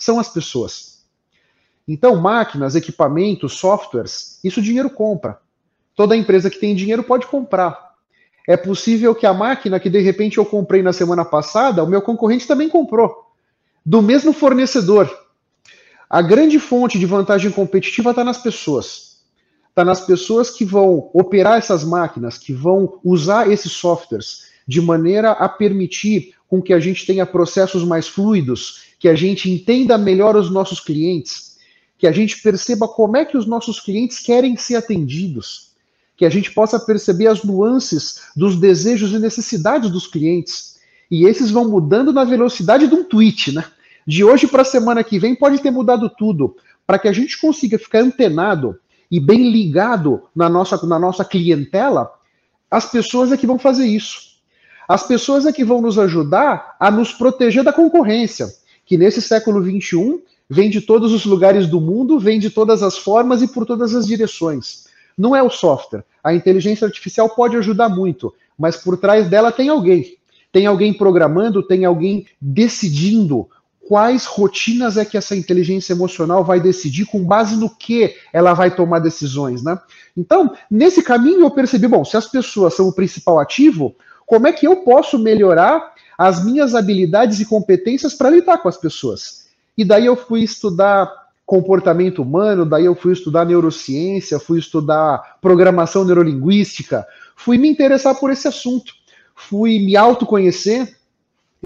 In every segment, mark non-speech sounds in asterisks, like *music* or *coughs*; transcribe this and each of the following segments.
são as pessoas. Então, máquinas, equipamentos, softwares, isso dinheiro compra. Toda empresa que tem dinheiro pode comprar. É possível que a máquina que de repente eu comprei na semana passada, o meu concorrente também comprou, do mesmo fornecedor. A grande fonte de vantagem competitiva está nas pessoas. Está nas pessoas que vão operar essas máquinas, que vão usar esses softwares de maneira a permitir com que a gente tenha processos mais fluidos, que a gente entenda melhor os nossos clientes, que a gente perceba como é que os nossos clientes querem ser atendidos que a gente possa perceber as nuances dos desejos e necessidades dos clientes. E esses vão mudando na velocidade de um tweet, né? De hoje para a semana que vem pode ter mudado tudo, para que a gente consiga ficar antenado e bem ligado na nossa, na nossa clientela, as pessoas é que vão fazer isso. As pessoas é que vão nos ajudar a nos proteger da concorrência, que nesse século XXI vem de todos os lugares do mundo, vem de todas as formas e por todas as direções. Não é o software. A inteligência artificial pode ajudar muito, mas por trás dela tem alguém. Tem alguém programando, tem alguém decidindo quais rotinas é que essa inteligência emocional vai decidir, com base no que ela vai tomar decisões, né? Então, nesse caminho eu percebi, bom, se as pessoas são o principal ativo, como é que eu posso melhorar as minhas habilidades e competências para lidar com as pessoas? E daí eu fui estudar comportamento humano, daí eu fui estudar neurociência, fui estudar programação neurolinguística, fui me interessar por esse assunto, fui me autoconhecer.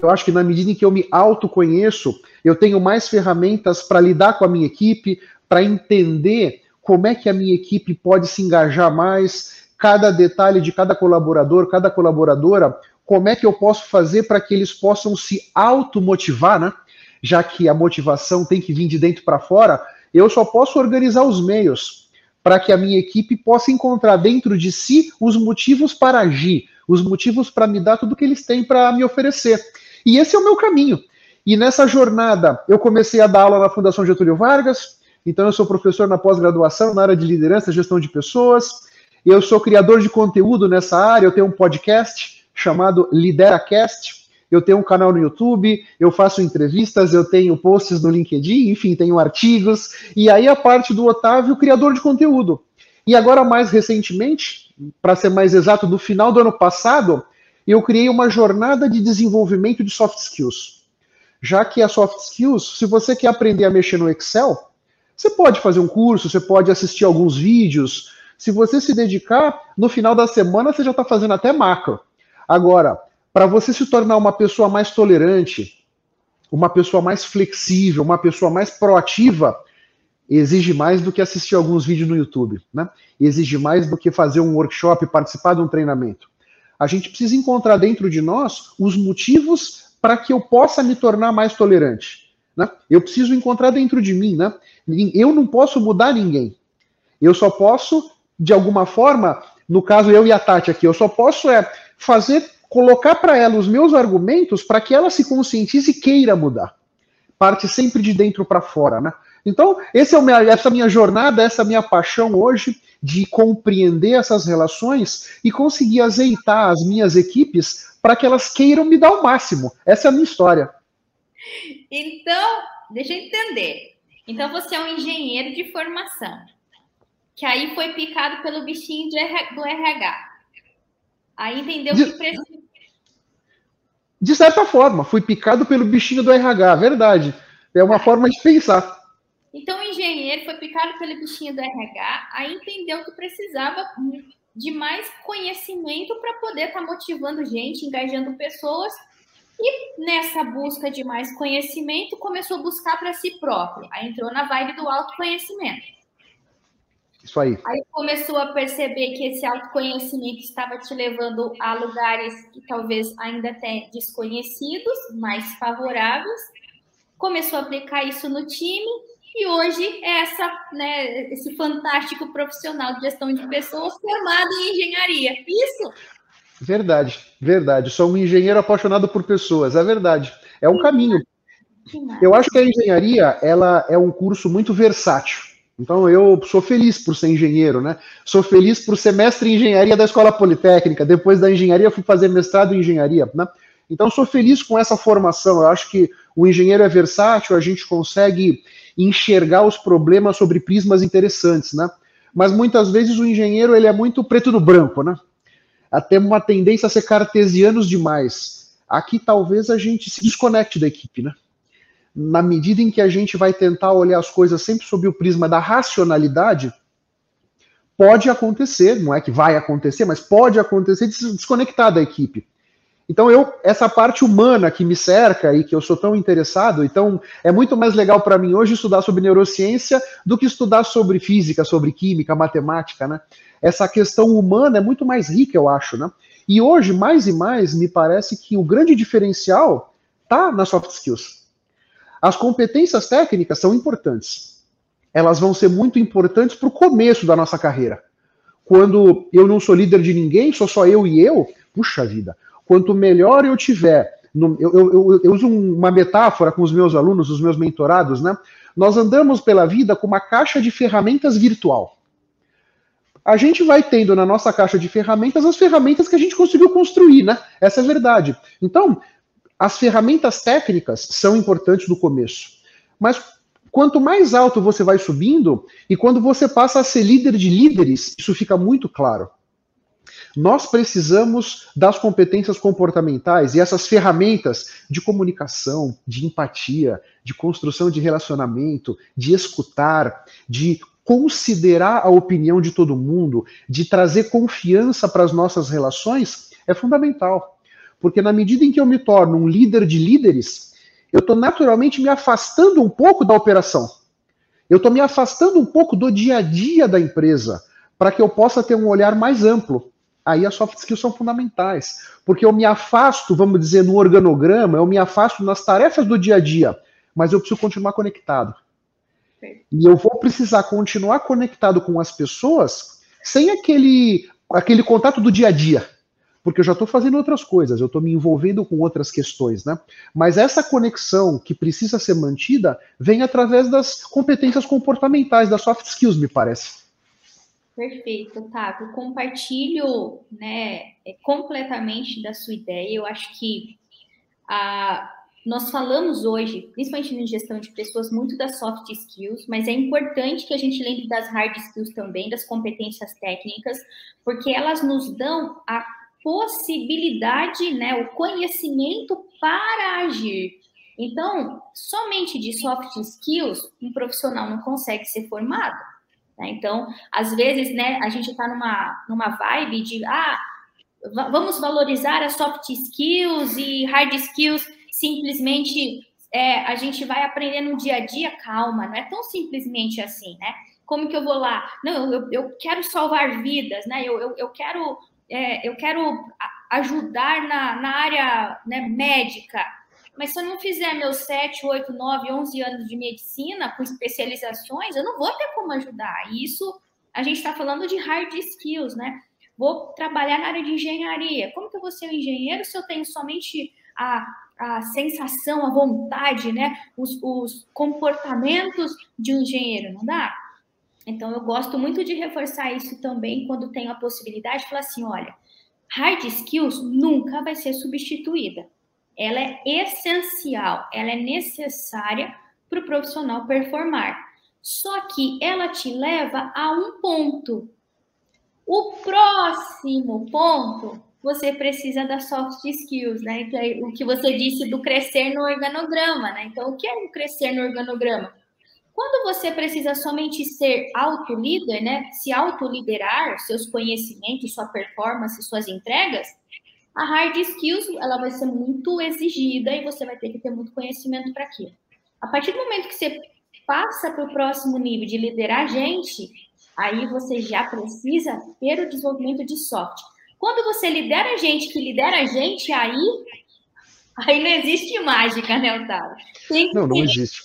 Eu acho que na medida em que eu me autoconheço, eu tenho mais ferramentas para lidar com a minha equipe, para entender como é que a minha equipe pode se engajar mais, cada detalhe de cada colaborador, cada colaboradora, como é que eu posso fazer para que eles possam se automotivar, né? já que a motivação tem que vir de dentro para fora, eu só posso organizar os meios para que a minha equipe possa encontrar dentro de si os motivos para agir, os motivos para me dar tudo que eles têm para me oferecer. E esse é o meu caminho. E nessa jornada, eu comecei a dar aula na Fundação Getúlio Vargas, então eu sou professor na pós-graduação na área de liderança gestão de pessoas. Eu sou criador de conteúdo nessa área, eu tenho um podcast chamado LideraCast, eu tenho um canal no YouTube, eu faço entrevistas, eu tenho posts no LinkedIn, enfim, tenho artigos. E aí a parte do Otávio, criador de conteúdo. E agora, mais recentemente, para ser mais exato, no final do ano passado, eu criei uma jornada de desenvolvimento de soft skills. Já que a soft skills, se você quer aprender a mexer no Excel, você pode fazer um curso, você pode assistir alguns vídeos. Se você se dedicar, no final da semana você já está fazendo até macro. Agora, para você se tornar uma pessoa mais tolerante, uma pessoa mais flexível, uma pessoa mais proativa, exige mais do que assistir alguns vídeos no YouTube, né? Exige mais do que fazer um workshop, participar de um treinamento. A gente precisa encontrar dentro de nós os motivos para que eu possa me tornar mais tolerante. Né? Eu preciso encontrar dentro de mim, né? Eu não posso mudar ninguém. Eu só posso, de alguma forma, no caso eu e a Tati aqui, eu só posso é fazer colocar para ela os meus argumentos para que ela se conscientize e queira mudar. Parte sempre de dentro para fora, né? Então, é minha, essa minha jornada, essa minha paixão hoje de compreender essas relações e conseguir azeitar as minhas equipes para que elas queiram me dar o máximo. Essa é a minha história. Então, deixa eu entender. Então, você é um engenheiro de formação, que aí foi picado pelo bichinho do RH. Aí entendeu que precisa de certa forma, fui picado pelo bichinho do RH, verdade. É uma forma de pensar. Então, o engenheiro foi picado pelo bichinho do RH, aí entendeu que precisava de mais conhecimento para poder estar tá motivando gente, engajando pessoas. E nessa busca de mais conhecimento, começou a buscar para si próprio. Aí entrou na vibe do autoconhecimento. Isso aí. Aí começou a perceber que esse autoconhecimento estava te levando a lugares que talvez ainda até desconhecidos, mais favoráveis. Começou a aplicar isso no time e hoje é essa, né, esse fantástico profissional de gestão de pessoas formado em engenharia. Isso? Verdade, verdade. Sou um engenheiro apaixonado por pessoas, é verdade. É um caminho. Eu acho que a engenharia ela é um curso muito versátil. Então eu sou feliz por ser engenheiro, né? Sou feliz por ser mestre em engenharia da Escola Politécnica. Depois da engenharia fui fazer mestrado em engenharia, né? Então, sou feliz com essa formação. Eu acho que o engenheiro é versátil, a gente consegue enxergar os problemas sobre prismas interessantes, né? Mas muitas vezes o engenheiro ele é muito preto no branco, né? Até uma tendência a ser cartesianos demais. Aqui talvez a gente se desconecte da equipe, né? Na medida em que a gente vai tentar olhar as coisas sempre sob o prisma da racionalidade, pode acontecer, não é que vai acontecer, mas pode acontecer de se desconectar da equipe. Então eu essa parte humana que me cerca e que eu sou tão interessado, então é muito mais legal para mim hoje estudar sobre neurociência do que estudar sobre física, sobre química, matemática, né? Essa questão humana é muito mais rica, eu acho, né? E hoje mais e mais me parece que o grande diferencial tá nas soft skills. As competências técnicas são importantes. Elas vão ser muito importantes para o começo da nossa carreira. Quando eu não sou líder de ninguém, sou só eu e eu, puxa vida Quanto melhor eu tiver, no, eu, eu, eu, uso uma metáfora com os meus alunos, os meus mentorados, né? Nós andamos pela vida com uma caixa de ferramentas virtual. A gente vai tendo na nossa caixa de ferramentas as ferramentas que a gente conseguiu construir, né? Essa é a verdade. Então, as ferramentas técnicas são importantes no começo. Mas quanto mais alto você vai subindo, e quando você passa a ser líder de líderes, isso fica muito claro. Nós precisamos das competências comportamentais e essas ferramentas de comunicação, de empatia, de construção de relacionamento, de escutar, de considerar a opinião de todo mundo, de trazer confiança para as nossas relações, é fundamental. Porque na medida em que eu me torno um líder de líderes, eu estou naturalmente me afastando um pouco da operação. Eu estou me afastando um pouco do dia a dia da empresa, para que eu possa ter um olhar mais amplo aí as soft skills são fundamentais. Porque eu me afasto, vamos dizer, no organograma, eu me afasto nas tarefas do dia a dia, mas eu preciso continuar conectado. E eu vou precisar continuar conectado com as pessoas sem aquele, aquele contato do dia a dia. Porque eu já estou fazendo outras coisas, eu estou me envolvendo com outras questões, né? Mas essa conexão que precisa ser mantida vem através das competências comportamentais, das soft skills, me parece. Perfeito, Otávio. Compartilho né, é, completamente da sua ideia. Eu acho que a, nós falamos hoje, principalmente na gestão de pessoas, muito das soft skills, mas é importante que a gente lembre das hard skills também, das competências técnicas, porque elas nos dão a possibilidade, né, o conhecimento para agir. Então, somente de soft skills, um profissional não consegue ser formado. Né? Então, às vezes, né, a gente está numa, numa vibe de, ah, vamos valorizar as soft skills e hard skills, simplesmente é, a gente vai aprender no dia a dia, calma, não é tão simplesmente assim, né? Como que eu vou lá? Não, eu, eu quero salvar vidas, né? Eu, eu, eu quero, é, eu quero ajudar na, na área né, médica. Mas se eu não fizer meus 7, 8, 9, 11 anos de medicina com especializações, eu não vou ter como ajudar. E isso a gente está falando de hard skills, né? Vou trabalhar na área de engenharia. Como que eu vou ser um engenheiro se eu tenho somente a, a sensação, a vontade, né? Os, os comportamentos de um engenheiro? Não dá? Então, eu gosto muito de reforçar isso também quando tenho a possibilidade de falar assim: olha, hard skills nunca vai ser substituída ela é essencial, ela é necessária para o profissional performar. Só que ela te leva a um ponto. O próximo ponto, você precisa das soft skills, né? Então, o que você disse do crescer no organograma, né? Então, o que é o crescer no organograma? Quando você precisa somente ser auto-líder, né? Se auto-liderar seus conhecimentos, sua performance, suas entregas, a hard skills, ela vai ser muito exigida e você vai ter que ter muito conhecimento para aquilo. A partir do momento que você passa para o próximo nível de liderar gente, aí você já precisa ter o desenvolvimento de soft. Quando você lidera gente que lidera gente, aí, aí não existe mágica, né, Otávio? Não, não existe.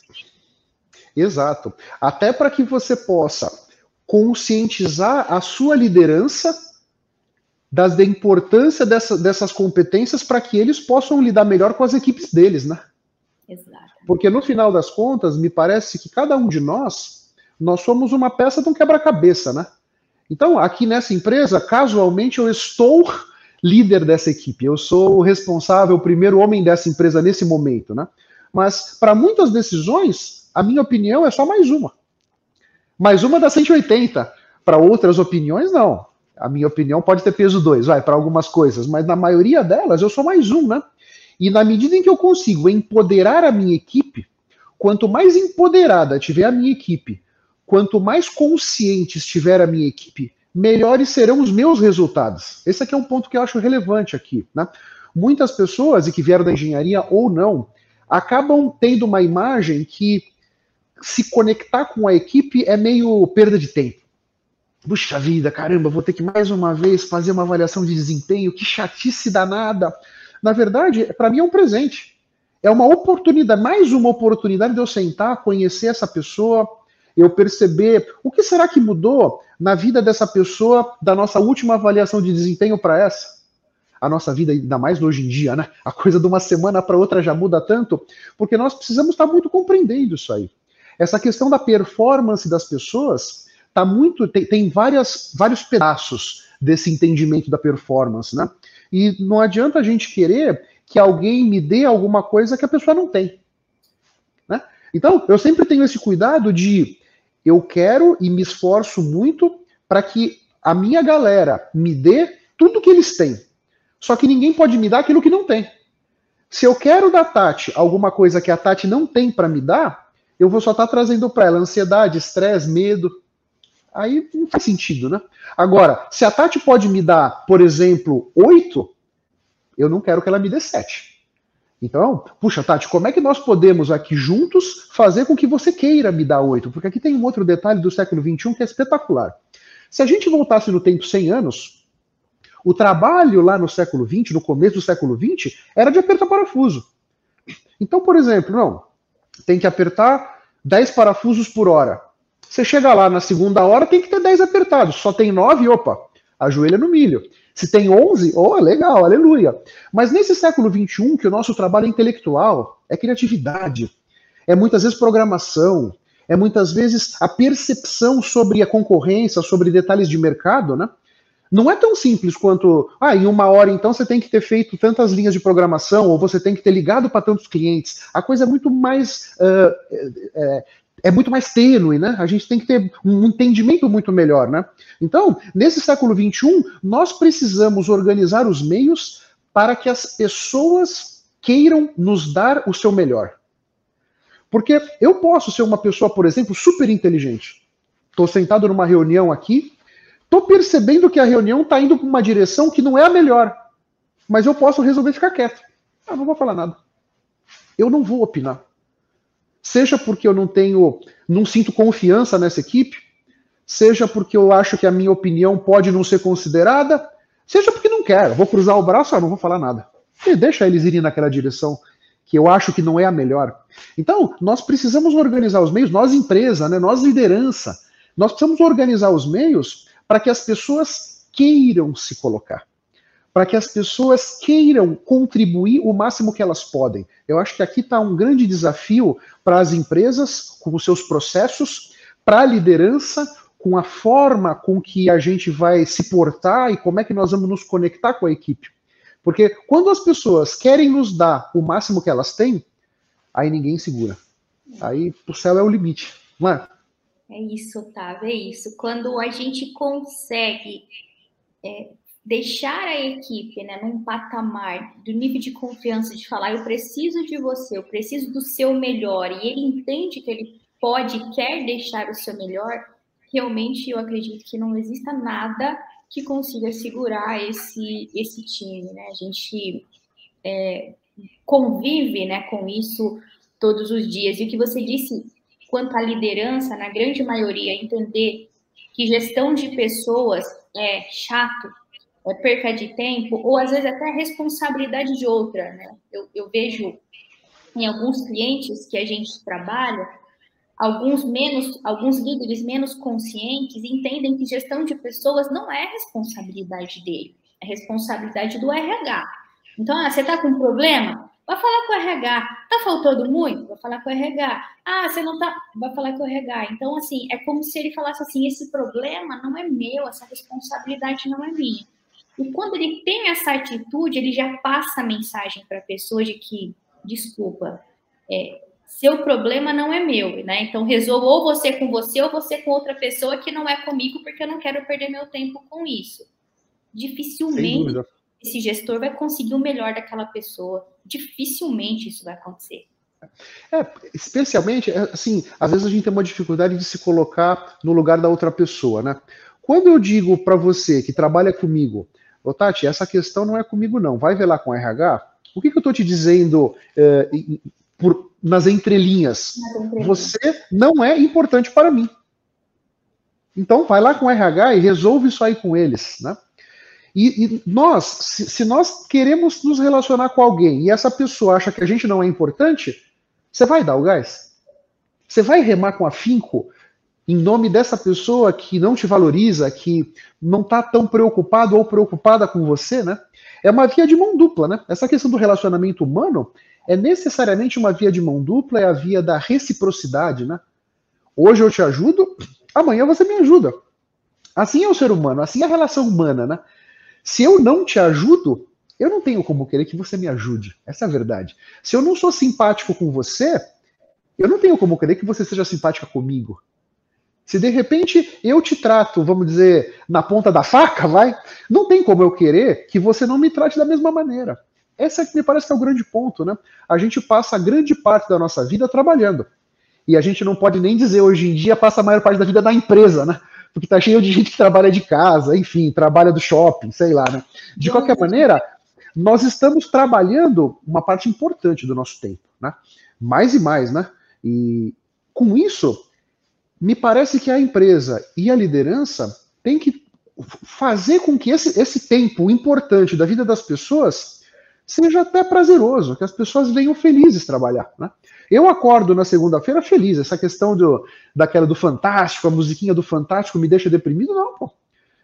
Exato. Até para que você possa conscientizar a sua liderança das, da importância dessa, dessas competências para que eles possam lidar melhor com as equipes deles, né? Exato. Porque no final das contas, me parece que cada um de nós, nós somos uma peça de um quebra-cabeça, né? Então, aqui nessa empresa, casualmente, eu estou líder dessa equipe, eu sou o responsável, o primeiro homem dessa empresa nesse momento, né? Mas para muitas decisões, a minha opinião é só mais uma. Mais uma das 180. Para outras opiniões, não. A minha opinião pode ter peso dois, vai, para algumas coisas, mas na maioria delas eu sou mais um, né? E na medida em que eu consigo empoderar a minha equipe, quanto mais empoderada tiver a minha equipe, quanto mais consciente estiver a minha equipe, melhores serão os meus resultados. Esse aqui é um ponto que eu acho relevante aqui, né? Muitas pessoas, e que vieram da engenharia ou não, acabam tendo uma imagem que se conectar com a equipe é meio perda de tempo. Puxa vida, caramba, vou ter que mais uma vez fazer uma avaliação de desempenho, que chatice danada. Na verdade, para mim é um presente. É uma oportunidade, mais uma oportunidade de eu sentar, conhecer essa pessoa, eu perceber o que será que mudou na vida dessa pessoa da nossa última avaliação de desempenho para essa. A nossa vida, ainda mais hoje em dia, né? A coisa de uma semana para outra já muda tanto, porque nós precisamos estar muito compreendendo isso aí. Essa questão da performance das pessoas tá muito tem, tem várias, vários pedaços desse entendimento da performance, né? E não adianta a gente querer que alguém me dê alguma coisa que a pessoa não tem. Né? Então, eu sempre tenho esse cuidado de eu quero e me esforço muito para que a minha galera me dê tudo que eles têm. Só que ninguém pode me dar aquilo que não tem. Se eu quero da Tati alguma coisa que a Tati não tem para me dar, eu vou só estar tá trazendo para ela ansiedade, estresse, medo. Aí não faz sentido, né? Agora, se a Tati pode me dar, por exemplo, oito, eu não quero que ela me dê sete. Então, puxa, Tati, como é que nós podemos aqui juntos fazer com que você queira me dar oito? Porque aqui tem um outro detalhe do século XXI que é espetacular. Se a gente voltasse no tempo 100 anos, o trabalho lá no século XX, no começo do século XX, era de apertar parafuso. Então, por exemplo, não, tem que apertar 10 parafusos por hora. Você chega lá na segunda hora, tem que ter 10 apertados. Só tem 9, opa, ajoelha no milho. Se tem 11, oh, legal, aleluia. Mas nesse século 21, que o nosso trabalho é intelectual, é criatividade, é muitas vezes programação, é muitas vezes a percepção sobre a concorrência, sobre detalhes de mercado, né? Não é tão simples quanto, ah, em uma hora então você tem que ter feito tantas linhas de programação, ou você tem que ter ligado para tantos clientes. A coisa é muito mais uh, é, é muito mais tênue, né? A gente tem que ter um entendimento muito melhor, né? Então, nesse século XXI, nós precisamos organizar os meios para que as pessoas queiram nos dar o seu melhor. Porque eu posso ser uma pessoa, por exemplo, super inteligente. Estou sentado numa reunião aqui, estou percebendo que a reunião está indo para uma direção que não é a melhor, mas eu posso resolver ficar quieto. Ah, não vou falar nada. Eu não vou opinar seja porque eu não tenho, não sinto confiança nessa equipe, seja porque eu acho que a minha opinião pode não ser considerada, seja porque não quero, vou cruzar o braço, ah, não vou falar nada. E deixa eles irem naquela direção que eu acho que não é a melhor. Então, nós precisamos organizar os meios, nós empresa, né, nós liderança, nós precisamos organizar os meios para que as pessoas queiram se colocar para que as pessoas queiram contribuir o máximo que elas podem. Eu acho que aqui está um grande desafio para as empresas, com os seus processos, para a liderança, com a forma com que a gente vai se portar e como é que nós vamos nos conectar com a equipe. Porque quando as pessoas querem nos dar o máximo que elas têm, aí ninguém segura. Aí o céu é o limite, não é? É isso, Otávio, é isso. Quando a gente consegue é, deixar a equipe né, num patamar do nível de confiança de falar eu preciso de você, eu preciso do seu melhor, e ele entende que ele pode quer deixar o seu melhor, realmente eu acredito que não exista nada que consiga segurar esse, esse time. Né? A gente é, convive né, com isso todos os dias. E o que você disse quanto à liderança, na grande maioria, entender que gestão de pessoas é chato, é perca de tempo, ou às vezes até responsabilidade de outra, né? Eu, eu vejo em alguns clientes que a gente trabalha, alguns menos, alguns líderes menos conscientes entendem que gestão de pessoas não é responsabilidade dele, é responsabilidade do RH. Então, ah, você está com um problema? Vai falar com o RH. Tá faltando muito? Vai falar com o RH. Ah, você não tá. Vai falar com o RH. Então, assim, é como se ele falasse assim: esse problema não é meu, essa responsabilidade não é minha. E quando ele tem essa atitude, ele já passa a mensagem para a pessoa de que, desculpa, é, seu problema não é meu, né? Então resolva ou você com você ou você com outra pessoa que não é comigo, porque eu não quero perder meu tempo com isso. Dificilmente esse gestor vai conseguir o melhor daquela pessoa. Dificilmente isso vai acontecer. É, especialmente, é, assim, às vezes a gente tem uma dificuldade de se colocar no lugar da outra pessoa, né? Quando eu digo para você que trabalha comigo, ô Tati, essa questão não é comigo não, vai ver lá com o RH, o que, que eu estou te dizendo é, por, nas entrelinhas? Você não é importante para mim. Então vai lá com o RH e resolve isso aí com eles, né? E, e nós, se, se, nós queremos nos relacionar com alguém e essa pessoa acha que a gente não é importante, você vai dar o gás? Você vai remar com afinco em nome dessa pessoa que não te valoriza, que não está tão preocupado ou preocupada com você, né? É uma via de mão dupla, né? Essa questão do relacionamento humano é necessariamente uma via de mão dupla, é a via da reciprocidade, né? Hoje eu te ajudo, amanhã você me ajuda. Assim é o ser humano, assim é a relação humana, né? Se eu não te ajudo, eu não tenho como querer que você me ajude. Essa é a verdade. Se eu não sou simpático com você, eu não tenho como querer que você seja simpática comigo. Se de repente eu te trato, vamos dizer, na ponta da faca, vai, não tem como eu querer que você não me trate da mesma maneira. Essa é que me parece que é o grande ponto, né? A gente passa a grande parte da nossa vida trabalhando. E a gente não pode nem dizer hoje em dia passa a maior parte da vida na empresa, né? Porque tá cheio de gente que trabalha de casa, enfim, trabalha do shopping, sei lá, né? De qualquer maneira, nós estamos trabalhando uma parte importante do nosso tempo, né? Mais e mais, né? E com isso, me parece que a empresa e a liderança têm que fazer com que esse, esse tempo importante da vida das pessoas seja até prazeroso, que as pessoas venham felizes trabalhar, né? Eu acordo na segunda-feira feliz. Essa questão do, daquela do Fantástico, a musiquinha do Fantástico me deixa deprimido, não, pô.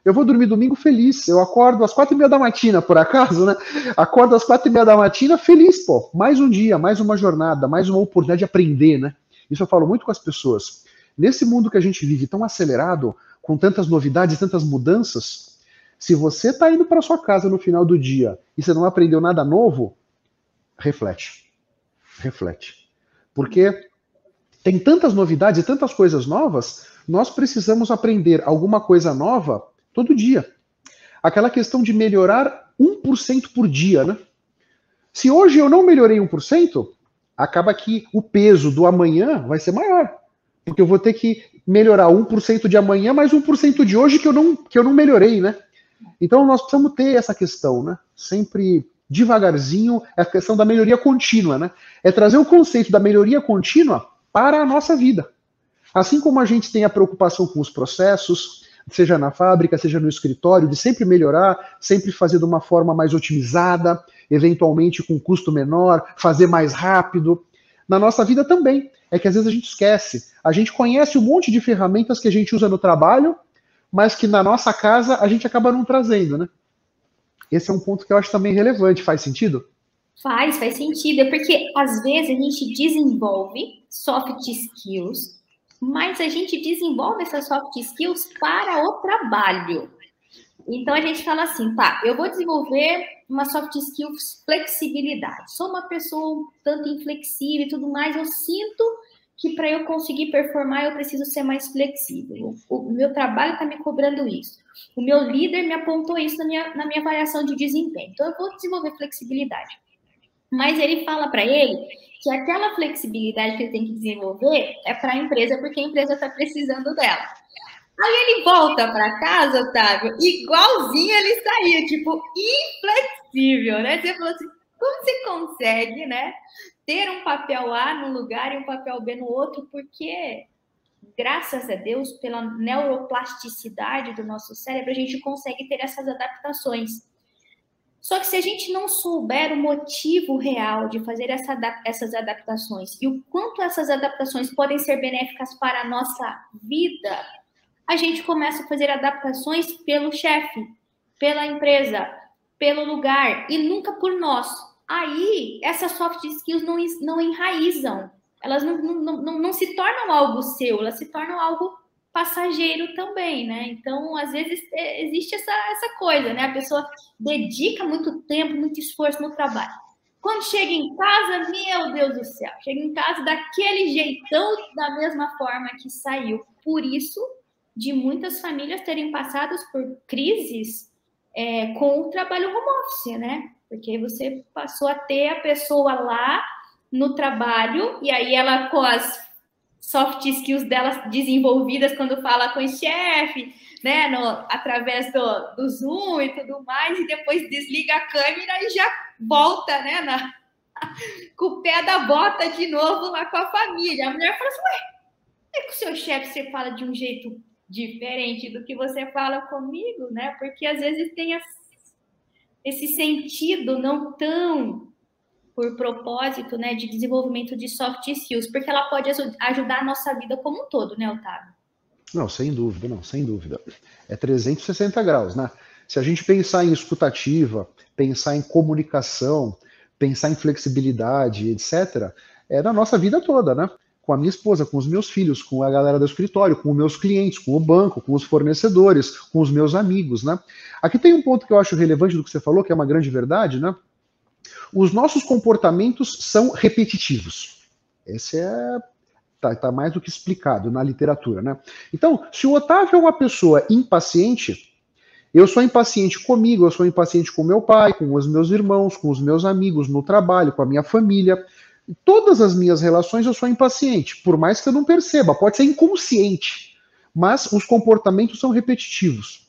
Eu vou dormir domingo feliz. Eu acordo às quatro e meia da matina, por acaso, né? Acordo às quatro e meia da matina feliz, pô. Mais um dia, mais uma jornada, mais uma oportunidade de aprender, né? Isso eu falo muito com as pessoas. Nesse mundo que a gente vive tão acelerado, com tantas novidades, tantas mudanças, se você está indo para sua casa no final do dia e você não aprendeu nada novo, reflete. Reflete. Porque tem tantas novidades e tantas coisas novas, nós precisamos aprender alguma coisa nova todo dia. Aquela questão de melhorar 1% por dia, né? Se hoje eu não melhorei 1%, acaba que o peso do amanhã vai ser maior. Porque eu vou ter que melhorar 1% de amanhã mais 1% de hoje que eu não, que eu não melhorei, né? Então nós precisamos ter essa questão, né? Sempre devagarzinho, é a questão da melhoria contínua, né? É trazer o conceito da melhoria contínua para a nossa vida. Assim como a gente tem a preocupação com os processos, seja na fábrica, seja no escritório, de sempre melhorar, sempre fazer de uma forma mais otimizada, eventualmente com custo menor, fazer mais rápido. Na nossa vida também. É que às vezes a gente esquece. A gente conhece um monte de ferramentas que a gente usa no trabalho, mas que na nossa casa a gente acaba não trazendo, né? Esse é um ponto que eu acho também relevante. Faz sentido? Faz, faz sentido. É porque às vezes a gente desenvolve soft skills, mas a gente desenvolve essas soft skills para o trabalho. Então a gente fala assim, tá, eu vou desenvolver uma soft skills flexibilidade. Sou uma pessoa um tanto inflexível e tudo mais, eu sinto que para eu conseguir performar eu preciso ser mais flexível. O, meu trabalho está me cobrando isso. O meu líder me apontou isso na minha, na minha avaliação de desempenho. Então eu vou desenvolver flexibilidade. Mas ele fala para ele que aquela flexibilidade que ele tem que desenvolver é para a empresa, porque a empresa está precisando dela. Aí ele volta para casa, Otávio, igualzinho ele saiu, tipo, inflexível, né? Você falou assim, como você consegue, né? Ter um papel A num lugar e um papel B no outro, porque, graças a Deus, pela neuroplasticidade do nosso cérebro, a gente consegue ter essas adaptações. Só que se a gente não souber o motivo real de fazer essa, essas adaptações e o quanto essas adaptações podem ser benéficas para a nossa vida, a gente começa a fazer adaptações pelo chefe, pela empresa, pelo lugar e nunca por nós aí essas soft skills não, não enraizam, elas não, não, não, não se tornam algo seu, elas se tornam algo passageiro também, né? Então, às vezes, é, existe essa, essa coisa, né? A pessoa dedica muito tempo, muito esforço no trabalho. Quando chega em casa, meu Deus do céu, chega em casa daquele jeitão, da mesma forma que saiu. Por isso, de muitas famílias terem passado por crises é, com o trabalho home office, né? Porque você passou a ter a pessoa lá no trabalho, e aí ela com as soft skills delas desenvolvidas quando fala com o chefe, né, no, através do, do Zoom e tudo mais, e depois desliga a câmera e já volta, né, na, *laughs* com o pé da bota de novo lá com a família. A mulher fala assim, ué, é que o seu chefe você fala de um jeito diferente do que você fala comigo, né? Porque às vezes tem esse sentido não tão por propósito, né, de desenvolvimento de soft skills, porque ela pode ajudar a nossa vida como um todo, né, Otávio? Não, sem dúvida, não, sem dúvida. É 360 graus, né? Se a gente pensar em escutativa, pensar em comunicação, pensar em flexibilidade, etc., é na nossa vida toda, né? Com a minha esposa, com os meus filhos, com a galera do escritório, com os meus clientes, com o banco, com os fornecedores, com os meus amigos, né? Aqui tem um ponto que eu acho relevante do que você falou, que é uma grande verdade, né? Os nossos comportamentos são repetitivos. Esse é tá, tá, mais do que explicado na literatura, né? Então, se o Otávio é uma pessoa impaciente, eu sou impaciente comigo, eu sou impaciente com meu pai, com os meus irmãos, com os meus amigos, no trabalho, com a minha família. Todas as minhas relações eu sou impaciente, por mais que eu não perceba, pode ser inconsciente, mas os comportamentos são repetitivos.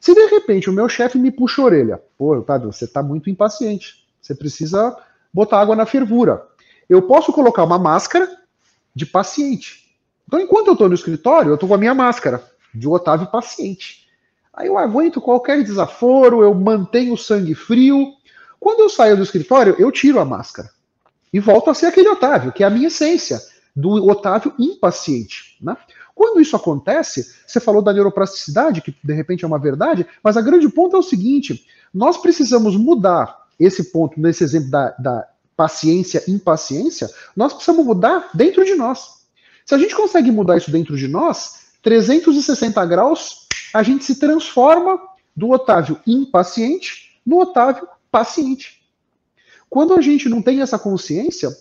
Se de repente o meu chefe me puxa a orelha, pô, Otávio, você está muito impaciente. Você precisa botar água na fervura. Eu posso colocar uma máscara de paciente. Então, enquanto eu estou no escritório, eu estou com a minha máscara de Otávio paciente. Aí eu aguento qualquer desaforo, eu mantenho o sangue frio. Quando eu saio do escritório, eu tiro a máscara e volto a ser aquele Otávio, que é a minha essência, do Otávio impaciente. Né? Quando isso acontece, você falou da neuroplasticidade, que de repente é uma verdade, mas a grande ponto é o seguinte: nós precisamos mudar esse ponto, nesse exemplo da, da paciência, impaciência, nós precisamos mudar dentro de nós. Se a gente consegue mudar isso dentro de nós, 360 graus, a gente se transforma do Otávio impaciente no Otávio paciente. Quando a gente não tem essa consciência,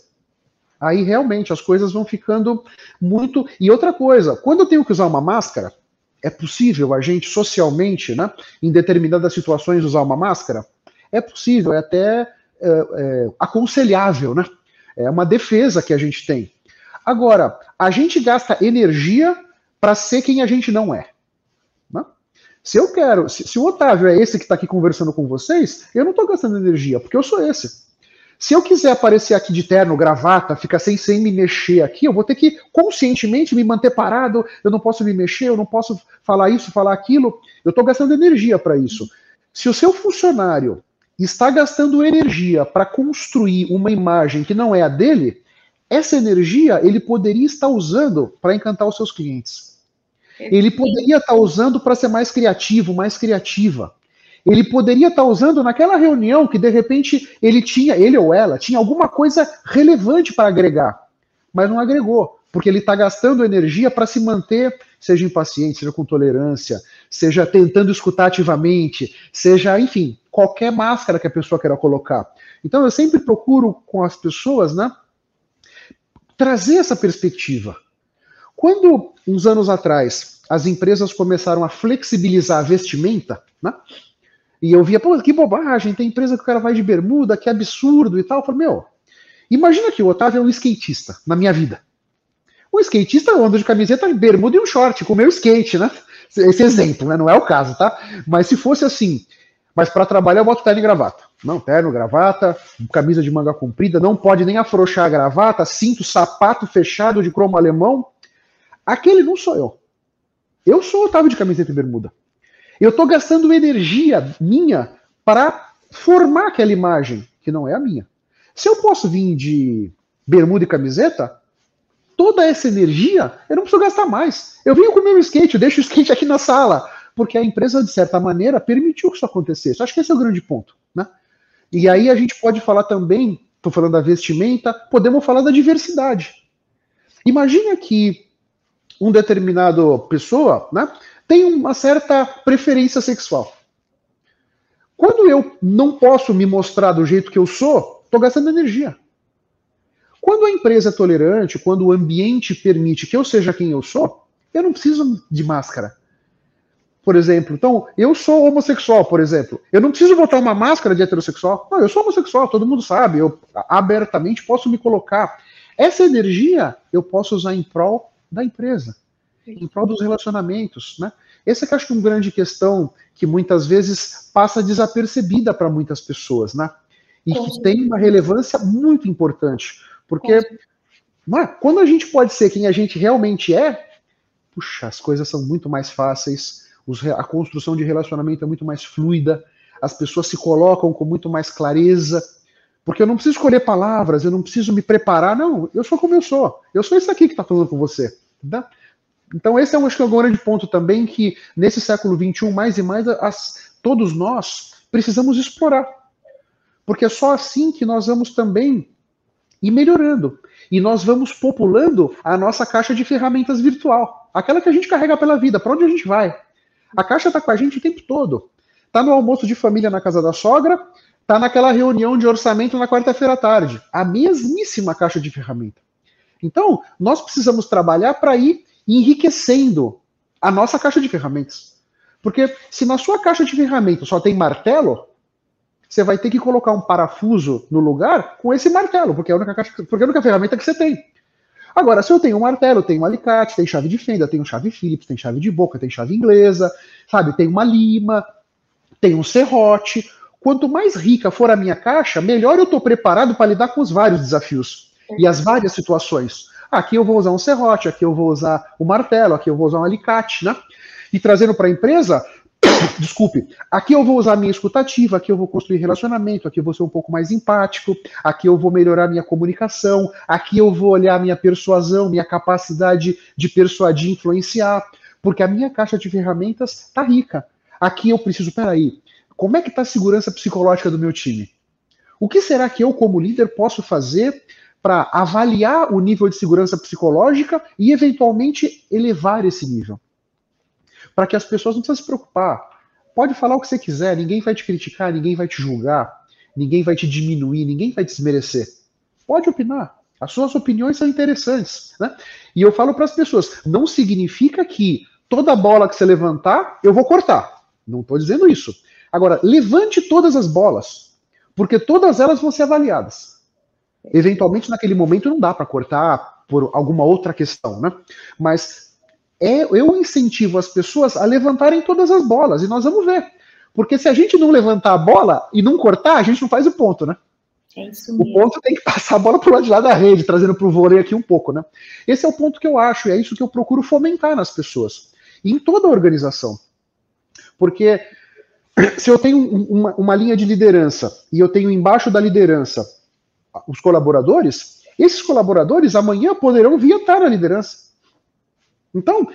aí realmente as coisas vão ficando muito. E outra coisa, quando eu tenho que usar uma máscara, é possível a gente socialmente, né, em determinadas situações, usar uma máscara? é possível, é até é, é, aconselhável, né? É uma defesa que a gente tem. Agora, a gente gasta energia para ser quem a gente não é. Né? Se eu quero, se, se, o Otávio é esse que está aqui conversando com vocês, eu não estou gastando energia, porque eu sou esse. Se eu quiser aparecer aqui de terno, gravata, ficar sem, sem me mexer aqui, eu vou ter que conscientemente me manter parado, eu não posso me mexer, eu não posso falar isso, falar aquilo. Eu estou gastando energia para isso. Se o seu funcionário está gastando energia para construir uma imagem que não é a dele, essa energia ele poderia estar usando para encantar os seus clientes. Ele poderia estar usando para ser mais criativo, mais criativa. Ele poderia estar usando naquela reunião que de repente ele tinha, ele ou ela, tinha alguma coisa relevante para agregar, mas não agregou, porque ele está gastando energia para se manter, seja impaciente, seja com tolerância, seja tentando escutar ativamente, seja, enfim, qualquer máscara que a pessoa queira colocar. Então eu sempre procuro com as pessoas, né, trazer essa perspectiva. Quando uns anos atrás as empresas começaram a flexibilizar a vestimenta, né? E eu via, pô, que bobagem, tem empresa que o cara vai de bermuda, que absurdo e tal. Eu falei, meu, imagina que o Otávio é um skatista na minha vida. O skatista anda de camiseta, bermuda e um short, com o meu skate, né? Esse exemplo, né? Não é o caso, tá? Mas se fosse assim, mas para trabalhar eu boto terno e gravata. Não, terno, gravata, camisa de manga comprida, não pode nem afrouxar a gravata, cinto, sapato fechado de cromo alemão. Aquele não sou eu. Eu sou o Otávio de camiseta e bermuda. Eu estou gastando energia minha para formar aquela imagem, que não é a minha. Se eu posso vir de bermuda e camiseta, toda essa energia eu não preciso gastar mais. Eu venho com o meu skate, eu deixo o skate aqui na sala porque a empresa, de certa maneira, permitiu que isso acontecesse. Acho que esse é o grande ponto. Né? E aí a gente pode falar também, estou falando da vestimenta, podemos falar da diversidade. Imagina que um determinado pessoa, né, tem uma certa preferência sexual. Quando eu não posso me mostrar do jeito que eu sou, estou gastando energia. Quando a empresa é tolerante, quando o ambiente permite que eu seja quem eu sou, eu não preciso de máscara. Por exemplo, então, eu sou homossexual, por exemplo. Eu não preciso botar uma máscara de heterossexual. Não, eu sou homossexual, todo mundo sabe. Eu abertamente posso me colocar. Essa energia eu posso usar em prol da empresa, em prol dos relacionamentos, né? Essa é que eu acho que é uma grande questão que muitas vezes passa desapercebida para muitas pessoas, né? E que tem uma relevância muito importante. Porque quando a gente pode ser quem a gente realmente é, puxa, as coisas são muito mais fáceis, a construção de relacionamento é muito mais fluida, as pessoas se colocam com muito mais clareza, porque eu não preciso escolher palavras, eu não preciso me preparar, não, eu sou como eu sou, eu sou esse aqui que está falando com você. Tá? Então, esse é um, acho que é um grande ponto também que, nesse século XXI, mais e mais, as, todos nós precisamos explorar. Porque é só assim que nós vamos também ir melhorando. E nós vamos populando a nossa caixa de ferramentas virtual. Aquela que a gente carrega pela vida, para onde a gente vai. A caixa está com a gente o tempo todo. Está no almoço de família na casa da sogra, está naquela reunião de orçamento na quarta-feira à tarde. A mesmíssima caixa de ferramenta. Então, nós precisamos trabalhar para ir enriquecendo a nossa caixa de ferramentas. Porque se na sua caixa de ferramentas só tem martelo, você vai ter que colocar um parafuso no lugar com esse martelo, porque é a única, caixa, porque é a única ferramenta que você tem. Agora, se eu tenho um martelo, tenho um alicate, tem chave de fenda, tenho chave Phillips, tem chave de boca, tem chave inglesa, sabe? Tem uma lima, tem um serrote. Quanto mais rica for a minha caixa, melhor eu estou preparado para lidar com os vários desafios e as várias situações. Aqui eu vou usar um serrote, aqui eu vou usar um martelo, aqui eu vou usar um alicate, né? E trazendo para a empresa, *coughs* desculpe, aqui eu vou usar a minha escutativa, aqui eu vou construir relacionamento, aqui eu vou ser um pouco mais empático, aqui eu vou melhorar minha comunicação, aqui eu vou olhar minha persuasão, minha capacidade de persuadir, influenciar, porque a minha caixa de ferramentas está rica. Aqui eu preciso, peraí, como é que está a segurança psicológica do meu time? O que será que eu, como líder, posso fazer para avaliar o nível de segurança psicológica e, eventualmente, elevar esse nível? Para que as pessoas não precisam se preocupar. Pode falar o que você quiser, ninguém vai te criticar, ninguém vai te julgar, ninguém vai te diminuir, ninguém vai te desmerecer. Pode opinar. As suas opiniões são interessantes. Né? E eu falo para as pessoas: não significa que toda bola que você levantar, eu vou cortar. Não estou dizendo isso. Agora, levante todas as bolas, porque todas elas vão ser avaliadas. Eventualmente, naquele momento, não dá para cortar por alguma outra questão, né? Mas é, eu incentivo as pessoas a levantarem todas as bolas e nós vamos ver. Porque se a gente não levantar a bola e não cortar, a gente não faz o ponto, né? É o ponto tem que passar a bola para o lado de lá da rede, trazendo para o vôlei aqui um pouco, né? Esse é o ponto que eu acho, e é isso que eu procuro fomentar nas pessoas, e em toda a organização. Porque *clears throat* se eu tenho uma, uma linha de liderança e eu tenho embaixo da liderança os colaboradores, esses colaboradores amanhã poderão vir estar na liderança. Então,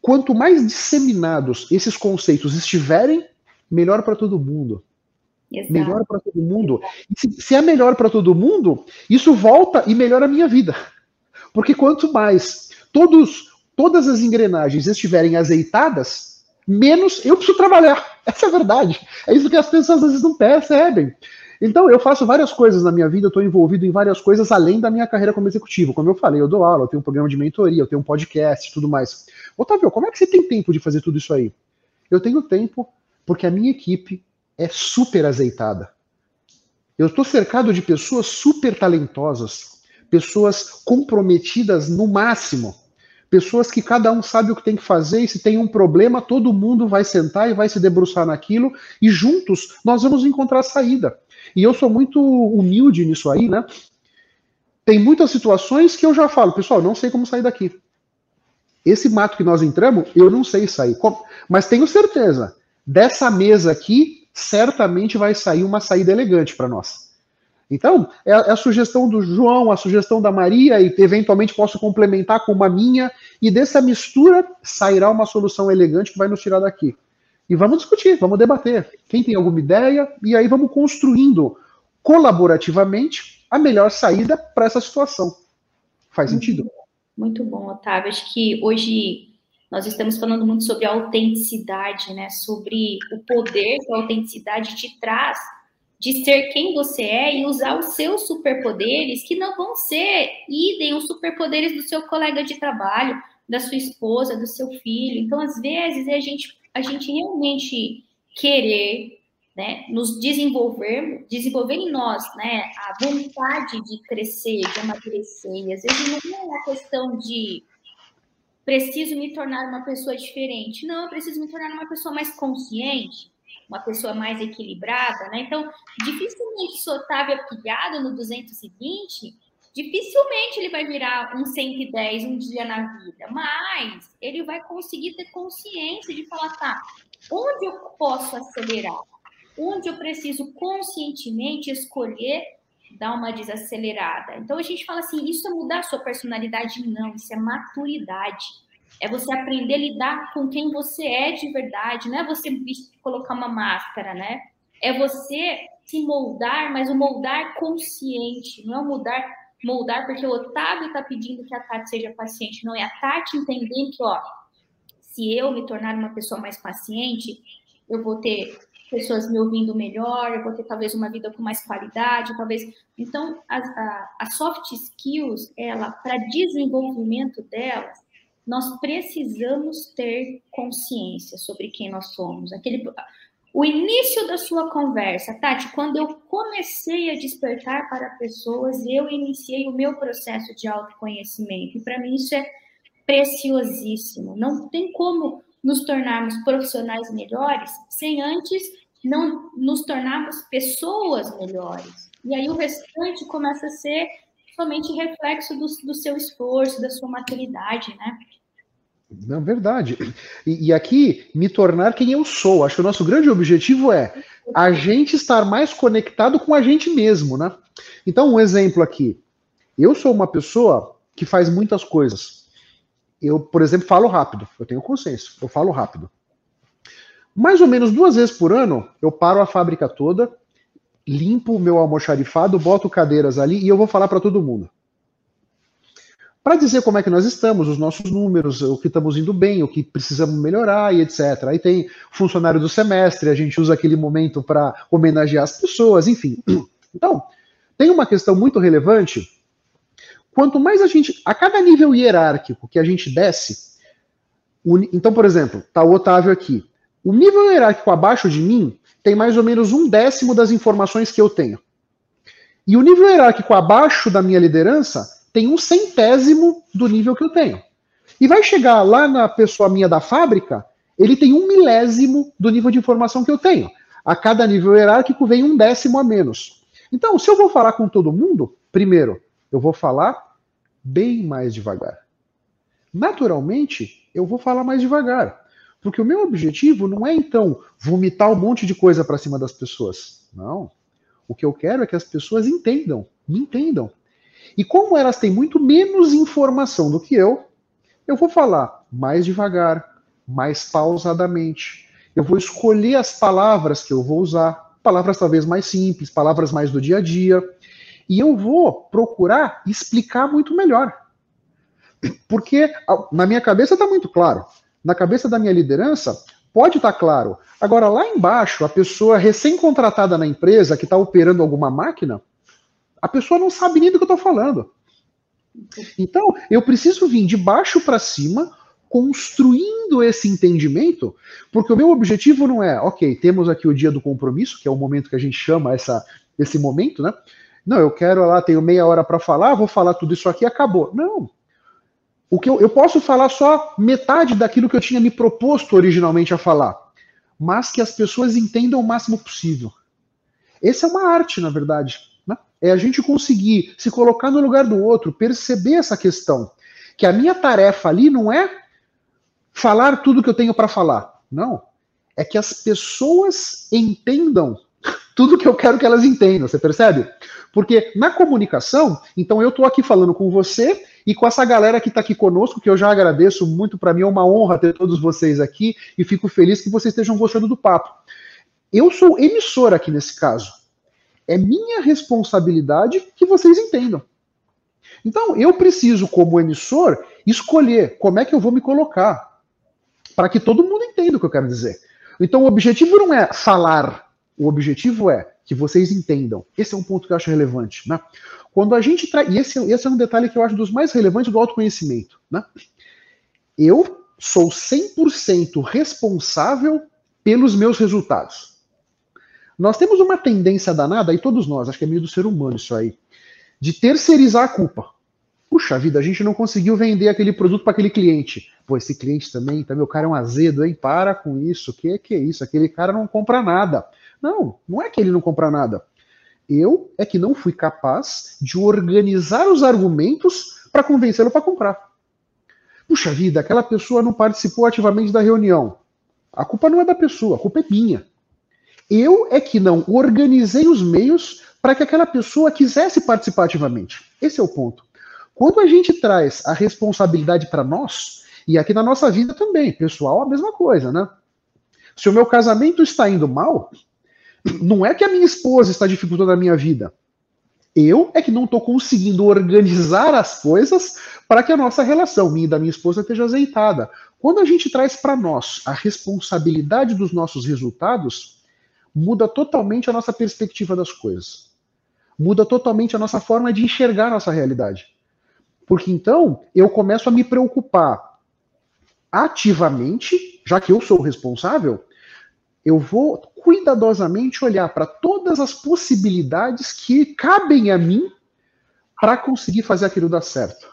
quanto mais disseminados esses conceitos estiverem, melhor para todo mundo. Exato. Melhor para todo mundo. Se, se é melhor para todo mundo, isso volta e melhora a minha vida. Porque quanto mais todos, todas as engrenagens estiverem azeitadas, menos eu preciso trabalhar. Essa é a verdade. É isso que as pessoas às vezes não percebem. Então, eu faço várias coisas na minha vida, eu estou envolvido em várias coisas além da minha carreira como executivo. Como eu falei, eu dou aula, eu tenho um programa de mentoria, eu tenho um podcast tudo mais. Otávio, como é que você tem tempo de fazer tudo isso aí? Eu tenho tempo porque a minha equipe é super azeitada. Eu estou cercado de pessoas super talentosas, pessoas comprometidas no máximo, pessoas que cada um sabe o que tem que fazer e se tem um problema, todo mundo vai sentar e vai se debruçar naquilo e juntos nós vamos encontrar saída. E eu sou muito humilde nisso aí, né? Tem muitas situações que eu já falo, pessoal, não sei como sair daqui. Esse mato que nós entramos, eu não sei sair. Mas tenho certeza, dessa mesa aqui, certamente vai sair uma saída elegante para nós. Então, é, é a sugestão do João, a sugestão da Maria, e eventualmente posso complementar com uma minha, e dessa mistura sairá uma solução elegante que vai nos tirar daqui e vamos discutir, vamos debater. Quem tem alguma ideia? E aí vamos construindo colaborativamente a melhor saída para essa situação. Faz sentido? Muito bom, Otávio. Acho que hoje nós estamos falando muito sobre a autenticidade, né? Sobre o poder que a autenticidade te traz de ser quem você é e usar os seus superpoderes, que não vão ser idem os superpoderes do seu colega de trabalho, da sua esposa, do seu filho. Então, às vezes, é a gente, a gente realmente querer né, nos desenvolver, desenvolver em nós né, a vontade de crescer, de amadurecer. E às vezes não é uma questão de preciso me tornar uma pessoa diferente. Não, eu preciso me tornar uma pessoa mais consciente, uma pessoa mais equilibrada, né? Então, dificilmente é pilhado no 220, dificilmente ele vai virar um 110 um dia na vida, mas ele vai conseguir ter consciência de falar, tá, onde eu posso acelerar? Onde eu preciso conscientemente escolher dar uma desacelerada. Então a gente fala assim, isso é mudar a sua personalidade? Não, isso é maturidade. É você aprender a lidar com quem você é de verdade, não é você colocar uma máscara, né? É você se moldar, mas o moldar consciente, não é o mudar, moldar porque o Otávio está pedindo que a Tati seja paciente, não é a Tati entendendo que, ó, se eu me tornar uma pessoa mais paciente, eu vou ter pessoas me ouvindo melhor, eu vou ter talvez uma vida com mais qualidade, talvez. Então, a, a, a soft skills, ela, para desenvolvimento delas, nós precisamos ter consciência sobre quem nós somos. Aquele, o início da sua conversa, Tati, quando eu comecei a despertar para pessoas, eu iniciei o meu processo de autoconhecimento. E para mim isso é preciosíssimo. Não tem como nos tornarmos profissionais melhores sem antes não nos tornarmos pessoas melhores. E aí o restante começa a ser somente reflexo do, do seu esforço, da sua maturidade, né? Não, verdade. E, e, aqui, me tornar quem eu sou. Acho que o nosso grande objetivo é a gente estar mais conectado com a gente mesmo, né? Então, um exemplo aqui. Eu sou uma pessoa que faz muitas coisas. Eu, por exemplo, falo rápido. Eu tenho consciência. Eu falo rápido. Mais ou menos duas vezes por ano, eu paro a fábrica toda, limpo o meu almoxarifado, boto cadeiras ali e eu vou falar para todo mundo para dizer como é que nós estamos, os nossos números, o que estamos indo bem, o que precisamos melhorar e etc. Aí tem funcionário do semestre, a gente usa aquele momento para homenagear as pessoas, enfim. *clears throat* Então, tem uma questão muito relevante. Quanto mais a gente, a cada nível hierárquico que a gente desce, então, por exemplo, tá o Otávio aqui. O nível hierárquico abaixo de mim tem mais ou menos um décimo das informações que eu tenho. E o nível hierárquico abaixo da minha liderança tem um centésimo do nível que eu tenho. E vai chegar lá na pessoa minha da fábrica, ele tem um milésimo do nível de informação que eu tenho. A cada nível hierárquico vem um décimo a menos. Então, se eu vou falar com todo mundo, primeiro, eu vou falar bem mais devagar. Naturalmente, eu vou falar mais devagar. Porque o meu objetivo não é, então, vomitar um monte de coisa para cima das pessoas. Não. O que eu quero é que as pessoas entendam, me entendam. E como elas têm muito menos informação do que eu, eu vou falar mais devagar, mais pausadamente. Eu vou escolher as palavras que eu vou usar, palavras talvez mais simples, palavras mais do dia a dia, e eu vou procurar explicar muito melhor. Porque na minha cabeça está muito claro. Na cabeça da minha liderança, pode estar tá claro. Agora, lá embaixo, a pessoa recém-contratada na empresa que está operando alguma máquina, a pessoa não sabe nem do que eu estou falando. Então, eu preciso vir de baixo para cima, construindo esse entendimento, porque o meu objetivo não é, ok, temos aqui o dia do compromisso, que é o momento que a gente chama essa, esse momento, né? Não, eu quero lá, tenho meia hora para falar, vou falar tudo isso aqui acabou. Não. O que eu, eu posso falar só metade daquilo que eu tinha me proposto originalmente a falar, mas que as pessoas entendam o máximo possível. Essa é uma arte, na verdade. É a gente conseguir se colocar no lugar do outro, perceber essa questão. Que a minha tarefa ali não é falar tudo que eu tenho para falar. Não. É que as pessoas entendam *laughs* tudo que eu quero que elas entendam, você percebe? Porque na comunicação, então eu estou aqui falando com você e com essa galera que está aqui conosco, que eu já agradeço muito, para mim é uma honra ter todos vocês aqui e fico feliz que vocês estejam gostando do papo. Eu sou emissor aqui nesse caso. É minha responsabilidade que vocês entendam. Então, eu preciso, como emissor, escolher como é que eu vou me colocar para que todo mundo entenda o que eu quero dizer. Então, o objetivo não é falar, o objetivo é que vocês entendam. Esse é um ponto que eu acho relevante. Né? Quando a gente traz. E esse, esse é um detalhe que eu acho dos mais relevantes do autoconhecimento. Né? Eu sou 100% responsável pelos meus resultados. Nós temos uma tendência danada, e todos nós, acho que é meio do ser humano isso aí, de terceirizar a culpa. Puxa vida, a gente não conseguiu vender aquele produto para aquele cliente. Pô, esse cliente também, tá, meu cara é um azedo, hein? Para com isso. Que que é isso? Aquele cara não compra nada. Não, não é que ele não compra nada. Eu é que não fui capaz de organizar os argumentos para convencê-lo para comprar. Puxa vida, aquela pessoa não participou ativamente da reunião. A culpa não é da pessoa, a culpa é minha. Eu é que não organizei os meios para que aquela pessoa quisesse participar ativamente. Esse é o ponto. Quando a gente traz a responsabilidade para nós, e aqui na nossa vida também, pessoal, a mesma coisa, né? Se o meu casamento está indo mal, não é que a minha esposa está dificultando a minha vida. Eu é que não estou conseguindo organizar as coisas para que a nossa relação, minha e da minha esposa, esteja azeitada. Quando a gente traz para nós a responsabilidade dos nossos resultados, muda totalmente a nossa perspectiva das coisas. Muda totalmente a nossa forma de enxergar a nossa realidade. Porque então eu começo a me preocupar ativamente, já que eu sou o responsável, eu vou cuidadosamente olhar para todas as possibilidades que cabem a mim para conseguir fazer aquilo dar certo.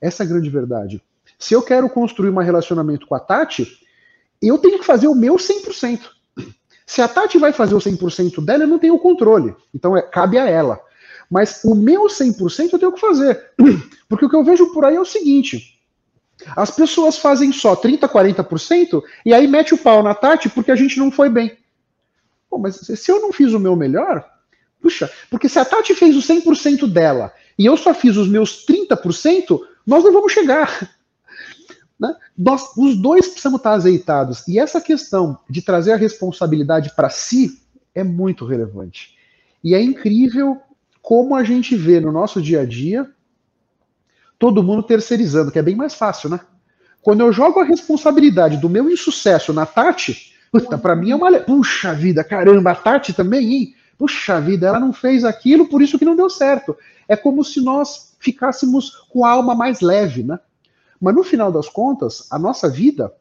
Essa é a grande verdade. Se eu quero construir um relacionamento com a Tati, eu tenho que fazer o meu 100%. Se a Tati vai fazer o 100% dela, eu não tenho o controle. Então é, cabe a ela. Mas o meu 100% eu tenho que fazer. *clears throat* Porque o que eu vejo por aí é o seguinte: as pessoas fazem só 30, 40% e aí mete o pau na Tati porque a gente não foi bem. Pô, mas se eu não fiz o meu melhor, puxa, porque se a Tati fez o 100% dela e eu só fiz os meus 30%, nós não vamos chegar. Né? Nós, os dois precisamos estar azeitados. E essa questão de trazer a responsabilidade para si é muito relevante. E é incrível como a gente vê no nosso dia a dia todo mundo terceirizando, que é bem mais fácil, né? Quando eu jogo a responsabilidade do meu insucesso na Tati, puta, para mim é uma. Puxa vida, caramba, a Tati também, hein? Puxa vida, ela não fez aquilo, por isso que não deu certo. É como se nós ficássemos com a alma mais leve, né? Mas no final das contas, a nossa vida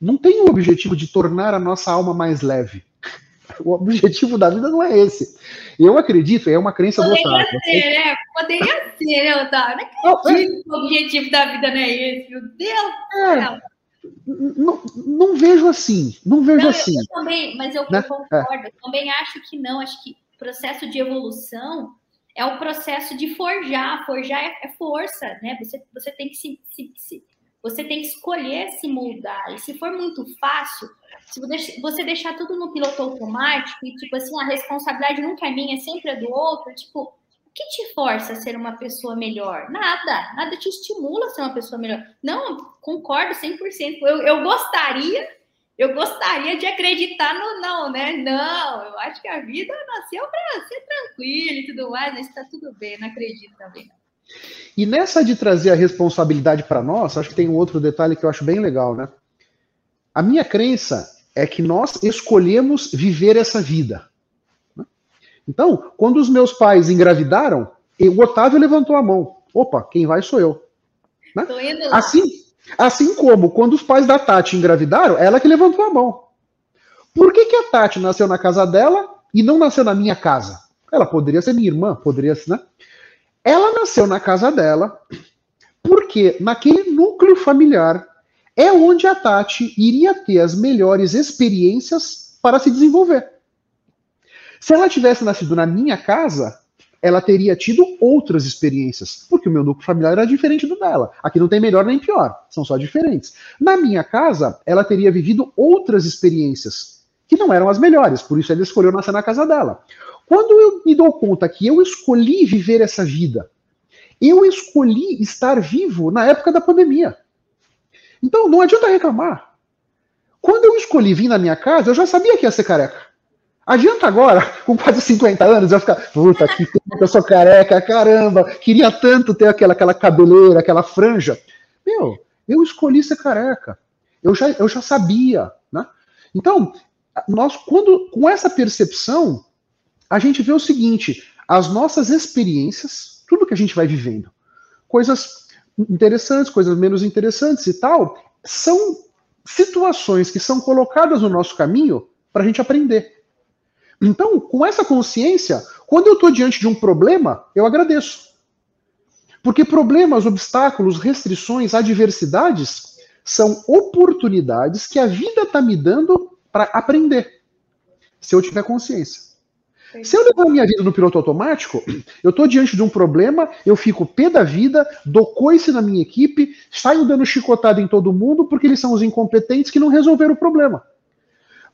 não tem o objetivo de tornar a nossa alma mais leve. *laughs* O objetivo da vida não é esse. Eu acredito, é uma crença Poderia do Otávio. Ser, né? Poderia ser, né, Otávio? Não acredito que o objetivo da vida não é esse, meu Deus é, não, não, vejo assim, não vejo não, assim. Eu, eu também, mas eu, né? concordo, é. eu também acho que não, acho que o processo de evolução é o processo de forjar, forjar é, é força, né? Você, você tem que se, se, se você tem que escolher se moldar. E se for muito fácil, se você deixar tudo no piloto automático e, tipo assim, a responsabilidade nunca é minha, é sempre é do outro, tipo, o que te força a ser uma pessoa melhor? Nada. Nada te estimula a ser uma pessoa melhor. Não, concordo 100%. Eu, eu gostaria, eu gostaria de acreditar no não, né? Não, eu acho que a vida nasceu para ser tranquila e tudo mais, mas está tudo bem, não acredito também. Não. E nessa de trazer a responsabilidade para nós, acho que tem um outro detalhe que eu acho bem legal, né? A minha crença é que nós escolhemos viver essa vida. Né? Então, quando os meus pais engravidaram, o Otávio levantou a mão. Opa, quem vai sou eu. Né? Assim, assim como quando os pais da Tati engravidaram, ela que levantou a mão. Por que, que a Tati nasceu na casa dela e não nasceu na minha casa? Ela poderia ser minha irmã, poderia ser, né? Ela nasceu na casa dela, porque naquele núcleo familiar é onde a Tati iria ter as melhores experiências para se desenvolver. Se ela tivesse nascido na minha casa, ela teria tido outras experiências, porque o meu núcleo familiar era diferente do dela. Aqui não tem melhor nem pior, são só diferentes. Na minha casa, ela teria vivido outras experiências que não eram as melhores, por isso ela escolheu nascer na casa dela. Quando eu me dou conta que eu escolhi viver essa vida, eu escolhi estar vivo na época da pandemia. Então não adianta reclamar. Quando eu escolhi vir na minha casa, eu já sabia que ia ser careca. Adianta agora, com quase 50 anos, eu ficar, puta, que tempo eu sou careca, caramba, queria tanto ter aquela, aquela cabeleira, aquela franja. Meu, eu escolhi ser careca. Eu já, eu já sabia, né? Então, nós, quando, com essa percepção, a gente vê o seguinte: as nossas experiências, tudo que a gente vai vivendo, coisas interessantes, coisas menos interessantes e tal, são situações que são colocadas no nosso caminho para a gente aprender. Então, com essa consciência, quando eu estou diante de um problema, eu agradeço. Porque problemas, obstáculos, restrições, adversidades são oportunidades que a vida está me dando para aprender, se eu tiver consciência. Se eu levar a minha vida no piloto automático, eu estou diante de um problema, eu fico pé da vida, dou coice na minha equipe, saio dando chicotada em todo mundo porque eles são os incompetentes que não resolveram o problema.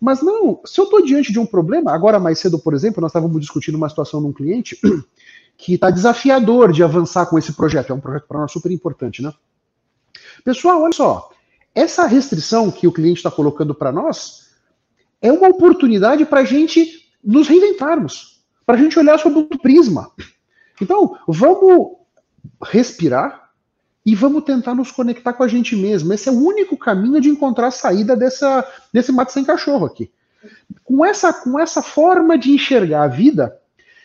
Mas não, se eu estou diante de um problema, agora mais cedo, por exemplo, nós estávamos discutindo uma situação num cliente *clears throat* que está desafiador de avançar com esse projeto. É um projeto para nós super importante, né? Pessoal, olha só, essa restrição que o cliente está colocando para nós é uma oportunidade para a gente nos reinventarmos, para a gente olhar sob outro prisma. Então, vamos respirar e vamos tentar nos conectar com a gente mesmo. Esse é o único caminho de encontrar a saída dessa, desse mato sem cachorro aqui. Com essa, com essa forma de enxergar a vida,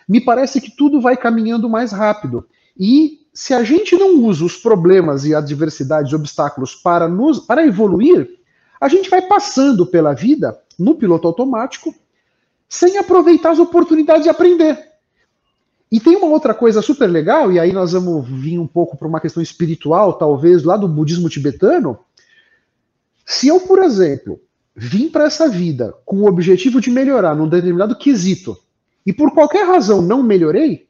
me parece que tudo vai caminhando mais rápido. E se a gente não usa os problemas e adversidades, obstáculos para nos para evoluir, a gente vai passando pela vida no piloto automático sem aproveitar as oportunidades de aprender. E tem uma outra coisa super legal, e aí nós vamos vir um pouco para uma questão espiritual, talvez lá do budismo tibetano. Se eu, por exemplo, vim para essa vida com o objetivo de melhorar num determinado quesito, e por qualquer razão não melhorei,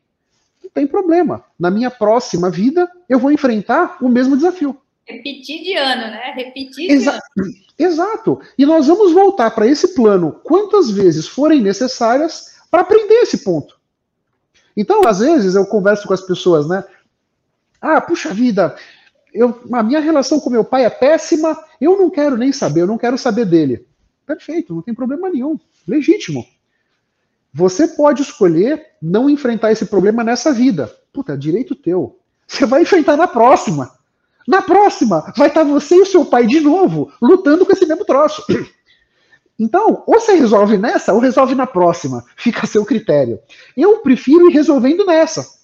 não tem problema. Na minha próxima vida, eu vou enfrentar o mesmo desafio. Repetir de ano, né? Repetir de Exa ano. Exato. E nós vamos voltar para esse plano quantas vezes forem necessárias para aprender esse ponto. Então, às vezes, eu converso com as pessoas, né? Ah, puxa vida, eu, a minha relação com meu pai é péssima, eu não quero nem saber, eu não quero saber dele. Perfeito, não tem problema nenhum. Legítimo. Você pode escolher não enfrentar esse problema nessa vida. Puta, é direito teu. Você vai enfrentar na próxima. Na próxima, vai estar você e o seu pai de novo lutando com esse mesmo troço. Então, ou você resolve nessa, ou resolve na próxima. Fica a seu critério. Eu prefiro ir resolvendo nessa.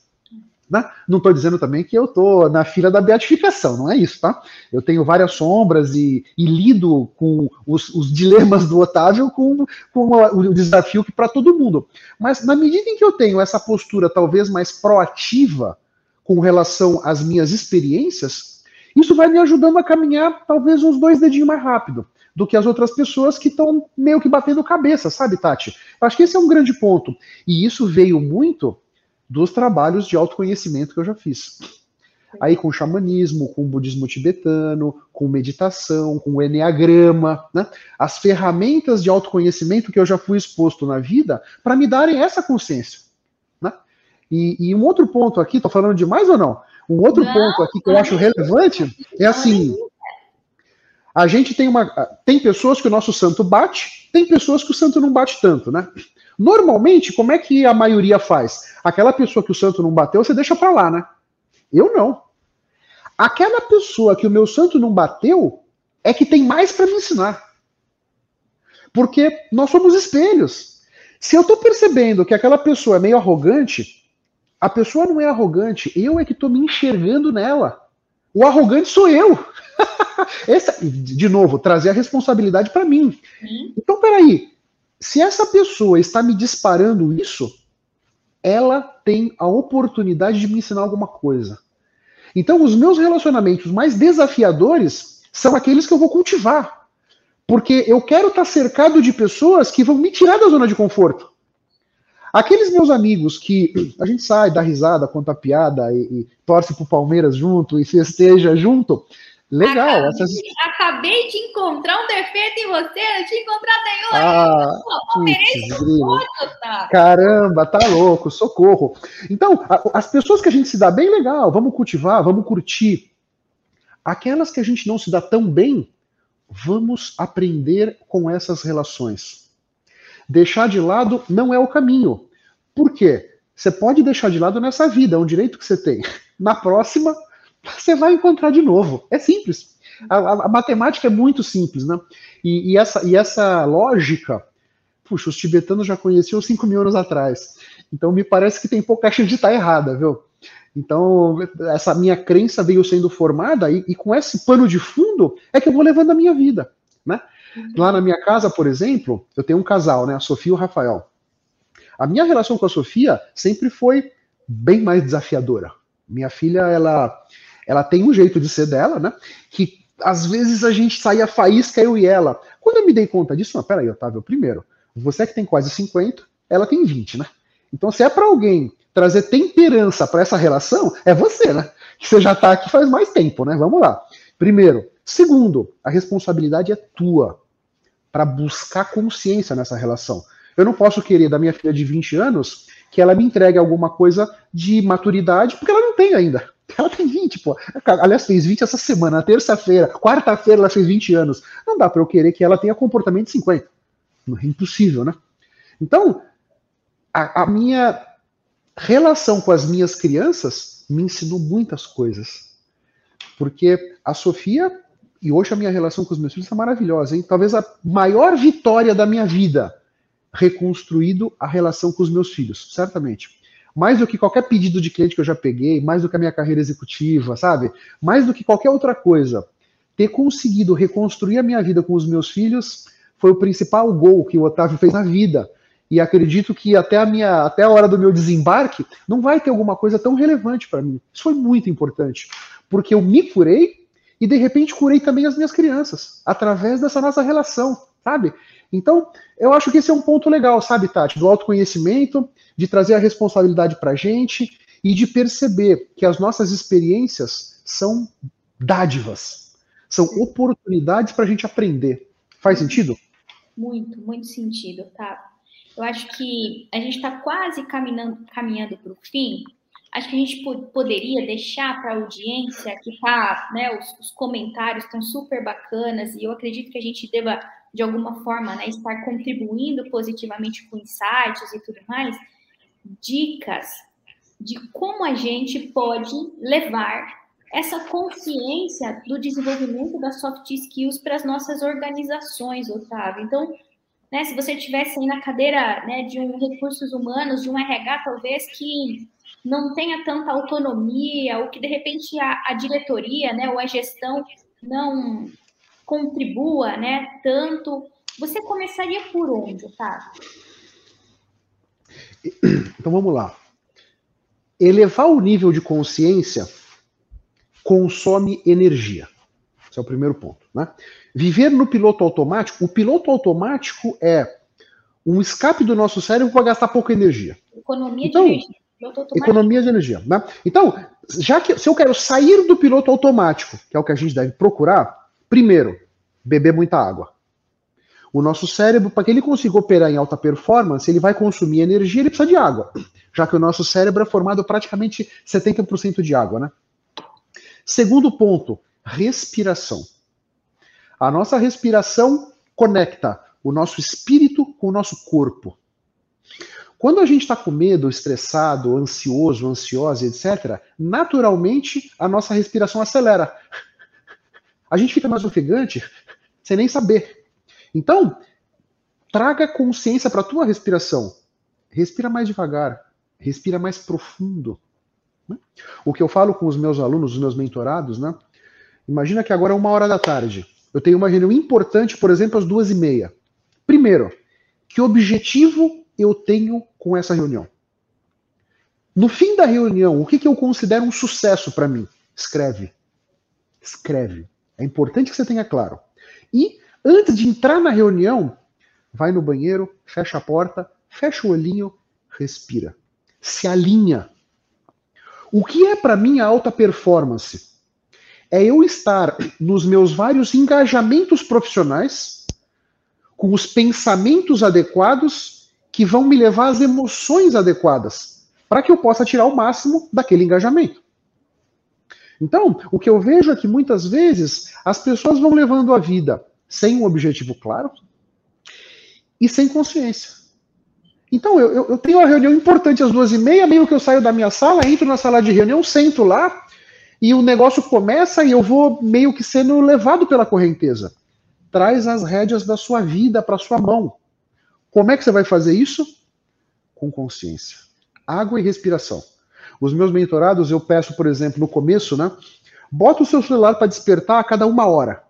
Né? Não estou dizendo também que eu estou na fila da beatificação, não é isso, tá? Eu tenho várias sombras e, e lido com os, os, dilemas do Otávio com, com o desafio que para todo mundo. Mas na medida em que eu tenho essa postura talvez mais proativa com relação às minhas experiências, isso vai me ajudando a caminhar talvez uns dois dedinhos mais rápido do que as outras pessoas que estão meio que batendo cabeça, sabe, Tati? Eu acho que esse é um grande ponto. E isso veio muito dos trabalhos de autoconhecimento que eu já fiz. Aí com xamanismo, com budismo tibetano, com meditação, com o enneagrama, né? As ferramentas de autoconhecimento que eu já fui exposto na vida para me darem essa consciência. Né? E, e um outro ponto aqui, tô falando demais ou não? Um outro não, ponto aqui que eu acho relevante é assim: a gente tem uma. Tem pessoas que o nosso santo bate, tem pessoas que o santo não bate tanto, né? Normalmente, como é que a maioria faz? Aquela pessoa que o santo não bateu, você deixa para lá, né? Eu não. Aquela pessoa que o meu santo não bateu é que tem mais para me ensinar. Porque nós somos espelhos. Se eu estou percebendo que aquela pessoa é meio arrogante, a pessoa não é arrogante, eu é que estou me enxergando nela. O arrogante sou eu. *laughs* essa, de novo, trazer a responsabilidade para mim. Uhum. Então, peraí. Se essa pessoa está me disparando isso, ela tem a oportunidade de me ensinar alguma coisa. Então, os meus relacionamentos mais desafiadores são aqueles que eu vou cultivar. Porque eu quero estar cercado de pessoas que vão me tirar da zona de conforto. Aqueles meus amigos que a gente sai, dá risada, conta piada e, e torce pro Palmeiras junto e festeja junto, legal. Acabei, essas... acabei de encontrar um defeito em você, não tinha encontrado nenhum ah, putz, tá? Caramba, tá louco, socorro. Então, a, as pessoas que a gente se dá bem, legal, vamos cultivar, vamos curtir. Aquelas que a gente não se dá tão bem, vamos aprender com essas relações. Deixar de lado não é o caminho. Por quê? Você pode deixar de lado nessa vida, é um direito que você tem. *laughs* Na próxima, você vai encontrar de novo. É simples. A, a, a matemática é muito simples, né? E, e, essa, e essa lógica, puxa, os tibetanos já conheciam 5 mil anos atrás. Então me parece que tem pouca chance de estar errada, viu? Então, essa minha crença veio sendo formada e, e, com esse pano de fundo é que eu vou levando a minha vida, né? Lá na minha casa, por exemplo, eu tenho um casal, né? A Sofia e o Rafael. A minha relação com a Sofia sempre foi bem mais desafiadora. Minha filha, ela, ela tem um jeito de ser dela, né? Que às vezes a gente saía faísca, eu e ela. Quando eu me dei conta disso, não, peraí, Otávio, primeiro, você que tem quase 50, ela tem 20, né? Então, se é para alguém trazer temperança para essa relação, é você, né? Que você já está aqui faz mais tempo, né? Vamos lá. Primeiro. Segundo, a responsabilidade é tua para buscar consciência nessa relação. Eu não posso querer da minha filha de 20 anos que ela me entregue alguma coisa de maturidade, porque ela não tem ainda. *laughs* Ela tem 20, pô. Aliás, fez 20 essa semana, na terça-feira, quarta-feira ela fez 20 anos. Não dá para eu querer que ela tenha comportamento de 50. É impossível, né? Então, a, a minha relação com as minhas crianças me ensinou muitas coisas. Porque a Sofia, e hoje a minha relação com os meus filhos é maravilhosa, hein? Talvez a maior vitória da minha vida, reconstruído a relação com os meus filhos, certamente. Mais do que qualquer pedido de cliente que eu já peguei, mais do que a minha carreira executiva, sabe? Mais do que qualquer outra coisa. Ter conseguido reconstruir a minha vida com os meus filhos foi o principal gol que o Otávio fez na vida e acredito que até a minha até a hora do meu desembarque não vai ter alguma coisa tão relevante para mim. Isso foi muito importante, porque eu me curei e de repente curei também as minhas crianças através dessa nossa relação, sabe? Então, eu acho que esse é um ponto legal, sabe, Tati, do autoconhecimento, de trazer a responsabilidade para a gente e de perceber que as nossas experiências são dádivas, são oportunidades para a gente aprender. Faz sentido? Muito, muito sentido, tá? Eu acho que a gente está quase caminhando caminhando para o fim. Acho que a gente poderia deixar para a audiência que está, né? Os, os comentários estão super bacanas e eu acredito que a gente deva, de alguma forma, né, estar contribuindo positivamente com insights e tudo mais, dicas de como a gente pode levar essa consciência do desenvolvimento das soft skills para as nossas organizações, Otávio. Então, né, se você estivesse aí na cadeira né, de um recursos humanos, de um RH, talvez que não tenha tanta autonomia, ou que de repente a, a diretoria, né, ou a gestão não contribua, né, tanto, você começaria por onde, tá? Então vamos lá. Elevar o nível de consciência consome energia. Esse é o primeiro ponto, né? Viver no piloto automático, o piloto automático é um escape do nosso cérebro para gastar pouca energia. Economia então, de energia. Economia de energia. Né? Então, já que se eu quero sair do piloto automático, que é o que a gente deve procurar, primeiro, beber muita água. O nosso cérebro, para que ele consiga operar em alta performance, ele vai consumir energia, ele precisa de água, já que o nosso cérebro é formado praticamente 70% de água, né? Segundo ponto, respiração. A nossa respiração conecta o nosso espírito com o nosso corpo. Quando a gente está com medo, estressado, ansioso, ansiosa, etc., naturalmente a nossa respiração acelera. A gente fica mais ofegante sem nem saber. Então, traga consciência para a tua respiração. Respira mais devagar, respira mais profundo. Né? O que eu falo com os meus alunos, os meus mentorados, né? Imagina que agora é uma hora da tarde. Eu tenho uma reunião importante, por exemplo, às duas e meia. Primeiro, que objetivo eu tenho com essa reunião? No fim da reunião, o que, que eu considero um sucesso para mim? Escreve. Escreve. É importante que você tenha claro. E, antes de entrar na reunião, vai no banheiro, fecha a porta, fecha o olhinho, respira. Se alinha. O que é para mim a alta performance? é eu estar nos meus vários engajamentos profissionais, com os pensamentos adequados que vão me levar às emoções adequadas, para que eu possa tirar o máximo daquele engajamento. Então, o que eu vejo é que muitas vezes as pessoas vão levando a vida sem um objetivo claro e sem consciência. Então, eu, eu tenho uma reunião importante às duas e meia, mesmo que eu saio da minha sala, entro na sala de reunião, sento lá, e o negócio começa e eu vou meio que sendo levado pela correnteza. Traz as rédeas da sua vida para sua mão. Como é que você vai fazer isso? Com consciência. Água e respiração. Os meus mentorados, eu peço, por exemplo, no começo, né? Bota o seu celular para despertar a cada uma hora.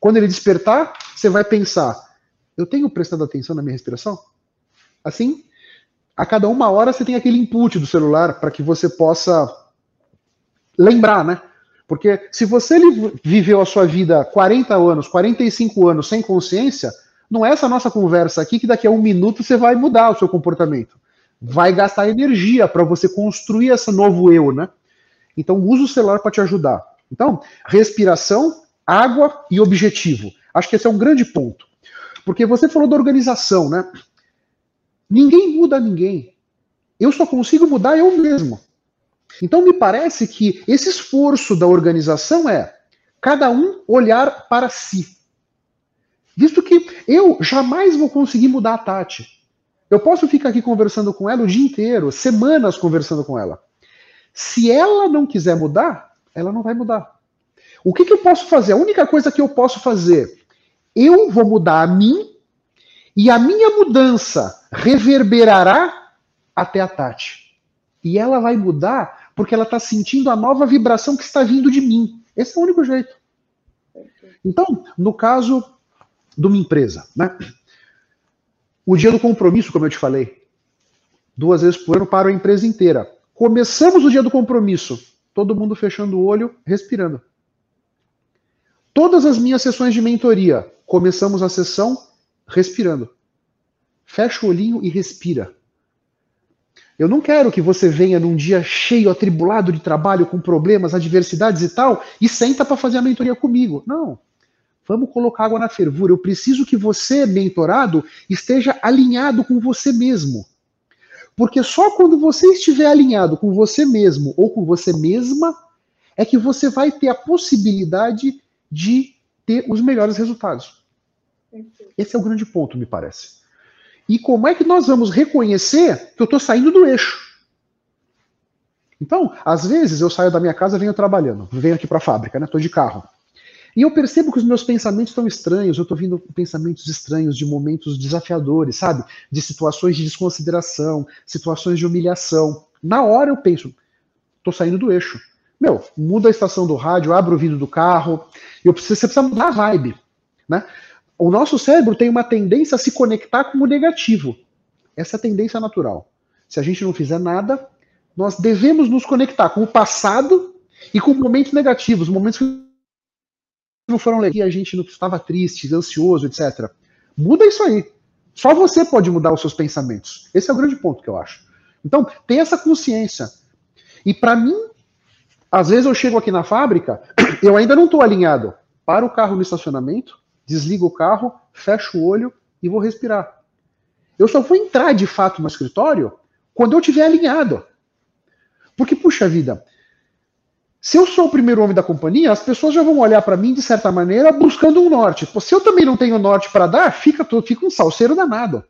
Quando ele despertar, você vai pensar: eu tenho prestado atenção na minha respiração? Assim, a cada uma hora você tem aquele input do celular para que você possa lembrar, né? Porque se você viveu a sua vida 40 anos, 45 anos sem consciência, não é essa nossa conversa aqui que daqui a um minuto você vai mudar o seu comportamento. Vai gastar energia para você construir esse novo eu, né? Então, usa o celular para te ajudar. Então, respiração, água e objetivo. Acho que esse é um grande ponto. Porque você falou da organização, né? Ninguém muda ninguém. Eu só consigo mudar eu mesmo. Então, me parece que esse esforço da organização é cada um olhar para si. Visto que eu jamais vou conseguir mudar a Tati. Eu posso ficar aqui conversando com ela o dia inteiro, semanas conversando com ela. Se ela não quiser mudar, ela não vai mudar. O que, que eu posso fazer? A única coisa que eu posso fazer, eu vou mudar a mim e a minha mudança reverberará até a Tati. E ela vai mudar porque ela está sentindo a nova vibração que está vindo de mim. Esse é o único jeito. Então, no caso de uma empresa, né? O dia do compromisso, como eu te falei, duas vezes por ano para a empresa inteira. Começamos o dia do compromisso, todo mundo fechando o olho, respirando. Todas as minhas sessões de mentoria, começamos a sessão respirando. Fecha o olhinho e respira. Eu não quero que você venha num dia cheio, atribulado de trabalho, com problemas, adversidades e tal, e senta para fazer a mentoria comigo. Não. Vamos colocar água na fervura. Eu preciso que você, mentorado, esteja alinhado com você mesmo. Porque só quando você estiver alinhado com você mesmo ou com você mesma é que você vai ter a possibilidade de ter os melhores resultados. Esse é o grande ponto, me parece. E como é que nós vamos reconhecer que eu estou saindo do eixo? Então, às vezes eu saio da minha casa, venho trabalhando, venho aqui para a fábrica, né? Estou de carro. E eu percebo que os meus pensamentos estão estranhos, eu estou vindo pensamentos estranhos de momentos desafiadores, sabe? De situações de desconsideração, situações de humilhação. Na hora eu penso, estou saindo do eixo. Meu, muda a estação do rádio, abre o vidro do carro. Eu preciso, você precisa mudar a vibe. Né? O nosso cérebro tem uma tendência a se conectar com o negativo. Essa é a tendência natural. Se a gente não fizer nada, nós devemos nos conectar com o passado e com momentos negativos, momentos que não foram legais, a gente não estava triste, ansioso, etc. Muda isso aí. Só você pode mudar os seus pensamentos. Esse é o grande ponto que eu acho. Então, tem essa consciência. E para mim, às vezes eu chego aqui na fábrica, *coughs* eu ainda não estou alinhado. Para o carro no estacionamento, desligo o carro, fecho o olho e vou respirar. Eu só vou entrar de fato no escritório quando eu estiver alinhado. Porque, puxa vida, se eu sou o primeiro homem da companhia, as pessoas já vão olhar para mim de certa maneira buscando um norte. Pô, se eu também não tenho norte para dar, fica, fica um salseiro danado.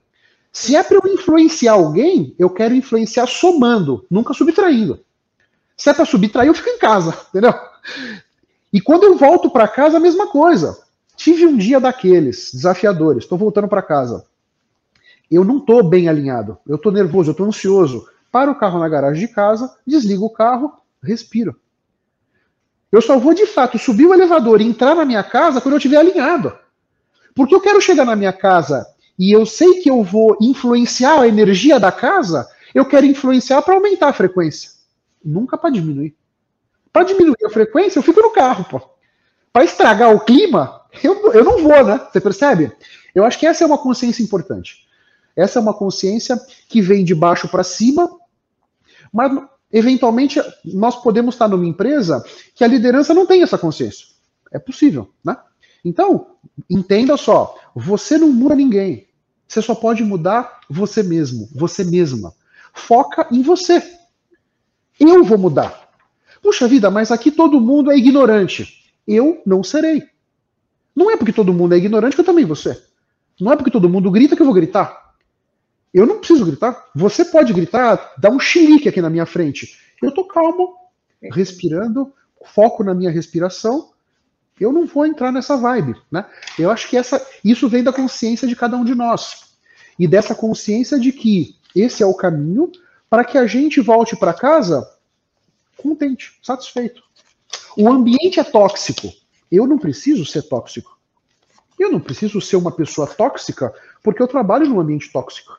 Se é para eu influenciar alguém, eu quero influenciar somando, nunca subtraindo. Se é para subtrair, eu fico em casa, *laughs* entendeu? E quando eu volto para casa, a mesma coisa. Tive um dia daqueles desafiadores, estou voltando para casa. Eu não estou bem alinhado, eu estou nervoso, eu estou ansioso. Paro o carro na garagem de casa, desligo o carro, respiro. Eu só vou de fato subir o elevador e entrar na minha casa quando eu estiver alinhado. Porque eu quero chegar na minha casa e eu sei que eu vou influenciar a energia da casa, eu quero influenciar para aumentar a frequência. Nunca para diminuir. Para diminuir a frequência, eu fico no carro, pô. Para estragar o clima, eu, eu não vou, né? Você percebe? Eu acho que essa é uma consciência importante. Essa é uma consciência que vem de baixo para cima, mas eventualmente nós podemos estar numa empresa que a liderança não tem essa consciência. É possível, né? Então, entenda só, você não muda ninguém. Você só pode mudar você mesmo, você mesma. Foca em você. Eu vou mudar. Puxa vida, mas aqui todo mundo é ignorante. Eu não serei. Não é porque todo mundo é ignorante que eu também vou ser. Não é porque todo mundo grita que eu vou gritar. Eu não preciso gritar. Você pode gritar, dar um chilique aqui na minha frente. Eu tô calmo, respirando, foco na minha respiração. Eu não vou entrar nessa vibe, né? Eu acho que essa, isso vem da consciência de cada um de nós e dessa consciência de que esse é o caminho para que a gente volte para casa contente, satisfeito. O ambiente é tóxico. Eu não preciso ser tóxico. Eu não preciso ser uma pessoa tóxica porque eu trabalho num ambiente tóxico.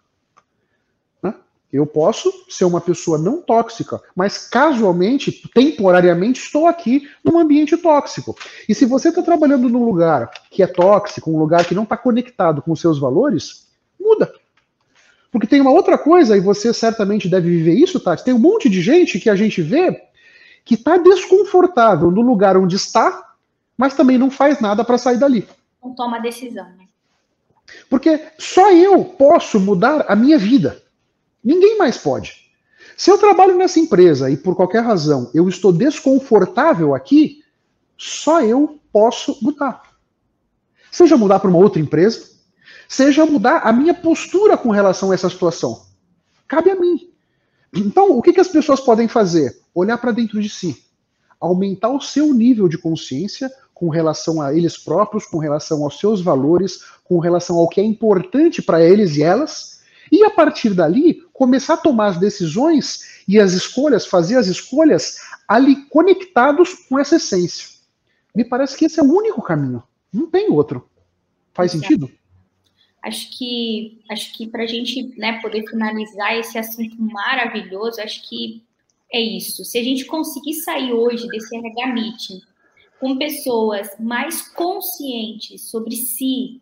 Eu posso ser uma pessoa não tóxica, mas casualmente, temporariamente, estou aqui num ambiente tóxico. E se você está trabalhando num lugar que é tóxico, um lugar que não está conectado com os seus valores, muda. Porque tem uma outra coisa, e você certamente deve viver isso, Tati. Tem um monte de gente que a gente vê que está desconfortável no lugar onde está, mas também não faz nada para sair dali. Não toma decisão, né? Porque só eu posso mudar a minha vida. Ninguém mais pode. Se eu trabalho nessa empresa e por qualquer razão eu estou desconfortável aqui, só eu posso mudar. Seja mudar para uma outra empresa, seja mudar a minha postura com relação a essa situação. Cabe a mim. Então, o que, que as pessoas podem fazer? Olhar para dentro de si, aumentar o seu nível de consciência com relação a eles próprios, com relação aos seus valores, com relação ao que é importante para eles e elas, e a partir dali começar a tomar as decisões e as escolhas, fazer as escolhas ali conectados com essa essência. Me parece que esse é o único caminho, não tem outro. Faz sentido? Acho que acho que para a gente né, poder finalizar esse assunto maravilhoso, acho que é isso. Se a gente conseguir sair hoje desse RH Meeting com pessoas mais conscientes sobre si,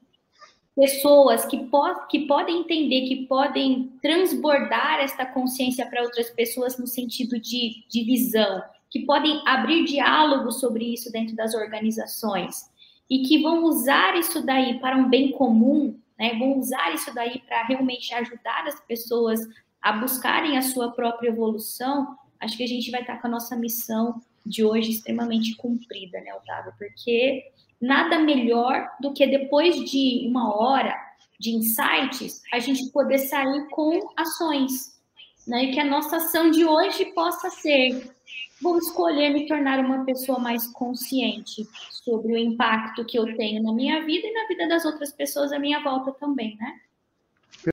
pessoas que, po que podem entender, que podem transbordar esta consciência para outras pessoas no sentido de, de visão, que podem abrir diálogo sobre isso dentro das organizações e que vão usar isso daí para um bem comum, né, vão usar isso daí para realmente ajudar as pessoas a buscarem a sua própria evolução, acho que a gente vai estar com a nossa missão de hoje extremamente cumprida, né, Otávio? Porque nada melhor do que depois de uma hora de insights, a gente poder sair com ações, né? E que a nossa ação de hoje possa ser vou escolher me tornar uma pessoa mais consciente sobre o impacto que eu tenho na minha vida e na vida das outras pessoas à minha volta também, né?